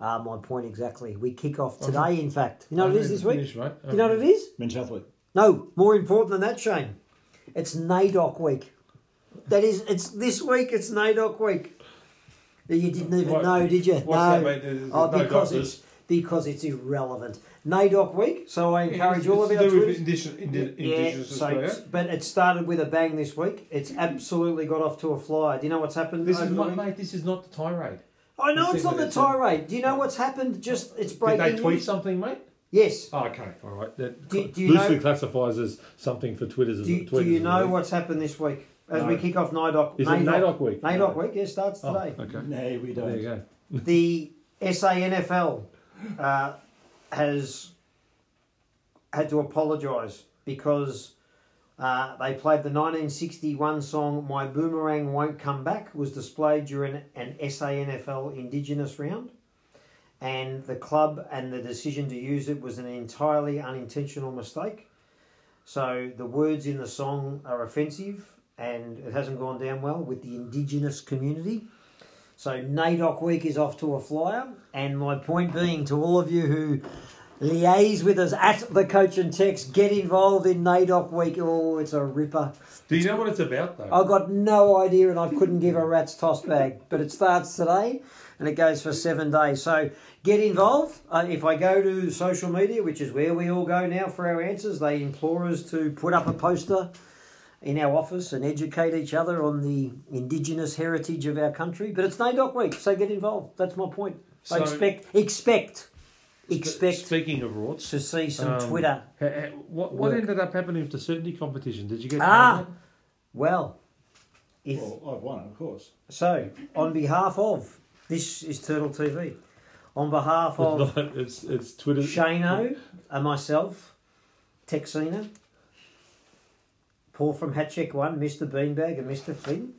Ah, my point exactly. We kick off today, in fact. You know what it is this week? Finish, mate. You know what it is? Men's Health Week. No, more important than that, Shane. It's NAIDOC week. That is, it's this week. It's NAIDOC week. You didn't even What- know, did you? what's no. that, mate? There's- oh, there's no because doctors. it's because it's irrelevant. NAIDOC week. So I encourage all of It's our to do with Twitters. indigenous, indi- Yeah, indigenous so, Australia. but it started with a bang this week. It's absolutely got off to a flyer. Do you know what's happened? This is the not, mate. This is not the tirade. I know You it's not the what it's, tirade. Do you know what's happened? Just it's breaking. Did breaking. they tweet news. something, mate? Yes. Oh, okay, all right. That Do- do you loosely know- classifies as something for Twitter's. Do, do Twitters you know what's happened this week as No. we kick off NAIDOC? Is it NAIDOC week? NAIDOC week, yeah, starts Oh, today. okay. No, we don't. There you go. The SANFL uh, has had to apologise because uh, they played the 1961 song "My Boomerang Won't Come Back" was displayed during an SANFL Indigenous round, and the club and the decision to use it was an entirely unintentional mistake. So the words in the song are offensive, and it hasn't gone down well with the Indigenous community. So NAIDOC week is off to a flyer, and my point being to all of you who liaise with us at the coach and Tex, get involved in NAIDOC week. Oh, it's a ripper. Do you know what it's about, though? I've got no idea, and I couldn't give a rat's toss bag. But it starts today, and it goes for seven days. So get involved. Uh, if I go to social media, which is where we all go now for our answers, they implore us to put up a poster in our office and educate each other on the indigenous heritage of our country. But it's NAIDOC week, so get involved. That's my point. I So- expect, expect, expect Speaking of rorts, to see some um, Twitter. ha- ha- what what work. ended up happening with the certainty competition? Did you get Ah, well, if Well, I've won, of course. So, on behalf of this is Turtle TV, on behalf of It's, not, it's it's Twitter. Shano and myself, Texina, Paul from Hatcheck One, Mr. Beanbag, and Mr. Flynn,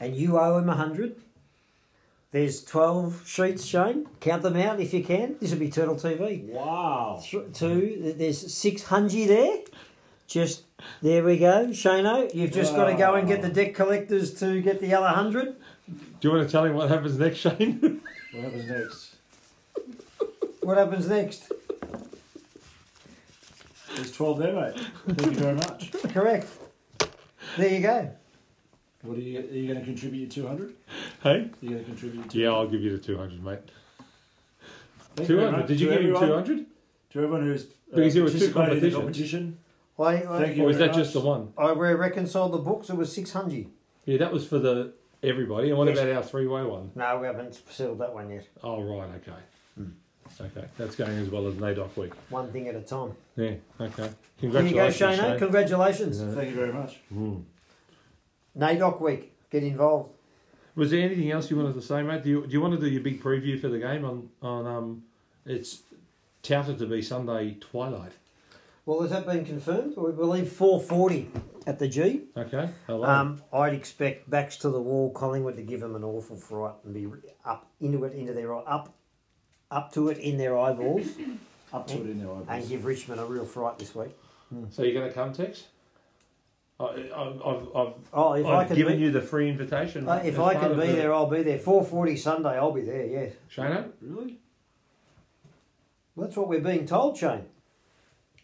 and you owe him a hundred. There's twelve sheets, Shane. Count them out if you can. This will be Turtle TV. Wow. Th- Two. There's six hundred there. Just there we go, Shano. You've just got to go and get the deck collectors to get the other hundred. Do you want to tell him what happens next, Shane? *laughs* What happens next? What happens next? There's 12 there, mate. Thank you very much. Correct. There you go. What are you, are you going to contribute your 200? hey? Are you going to contribute 200? Yeah, I'll give you the two hundred, mate. Thank you Two very hundred. much Did you to give him two hundred? To everyone who's uh, Because there were two participated in the competition. I, I, Thank you Or is very that just the one? I we reconciled the books. It was six hundred. Yeah, that was for the everybody. And what Yes. about our three-way one? No, we haven't settled that one yet. Oh, right. Okay. Okay, that's going as well as NAIDOC week. One thing at a time. Yeah. Okay. Here you go, Congratulations, Shane. Shane. Congratulations. Thank you very much. NAIDOC week. Get involved. Was there anything else you wanted to say, mate? Do you, do you want to do your big preview for the game on on um? It's touted to be Sunday twilight. Well, has that been confirmed? We believe four forty at the G. Okay. Hello. Um, I'd expect backs to the wall Collingwood to give them an awful fright and be up into it, into their up, up to it in their eyeballs, *coughs* Up to it in there, I and give Richmond a real fright this week. so you're going to come, Tex? I, I, I've, I've, Oh, if i I've can given be, you the free invitation. uh, if as I part can of be the- there, I'll be there. Four forty Sunday, I'll be there. Yeah, Shano, Really? that's what we're being told, Shane.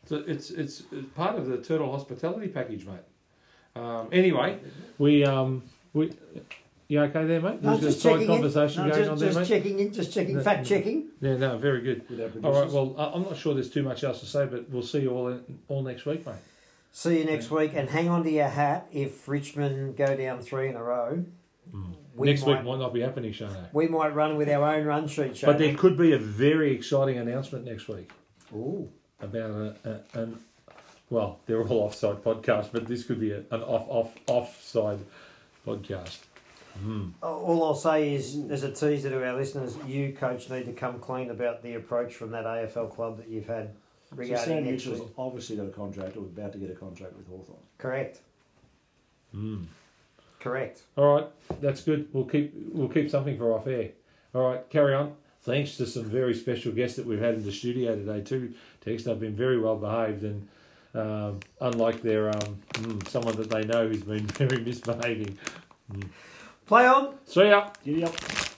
So it's, it's it's part of the turtle hospitality package, mate. Um, anyway, we um we you okay there, mate? No, There's just a side checking conversation in. No, going just, on there, just mate. checking in, just checking, No, fact checking. Yeah, no, very good. All right, well, I'm not sure there's too much else to say, but we'll see you all in, all next week, mate. See you next week, and hang on to your hat if Richmond go down three in a row. Hmm. We next might, week might not be happening, Shano. we might run with our own run sheet, Shane. But there could be a very exciting announcement next week Ooh. about a, a, an well, they're all *laughs* offside podcasts, but this could be a, an off off offside podcast. All I'll say is, as a teaser to our listeners, you, coach, need to come clean about the approach from that AFL club that you've had So regarding Sam next Mitchell's week. obviously got a contract or about to get a contract with Hawthorn. Correct. Correct. All right, that's good. We'll keep we'll keep something for off air. All right, carry on. Thanks to some very special guests that we've had in the studio today too. Tex, they've been very well behaved and um, unlike their um, mm, someone that they know who's been *laughs* very misbehaving. Play on. See ya. Giddy up.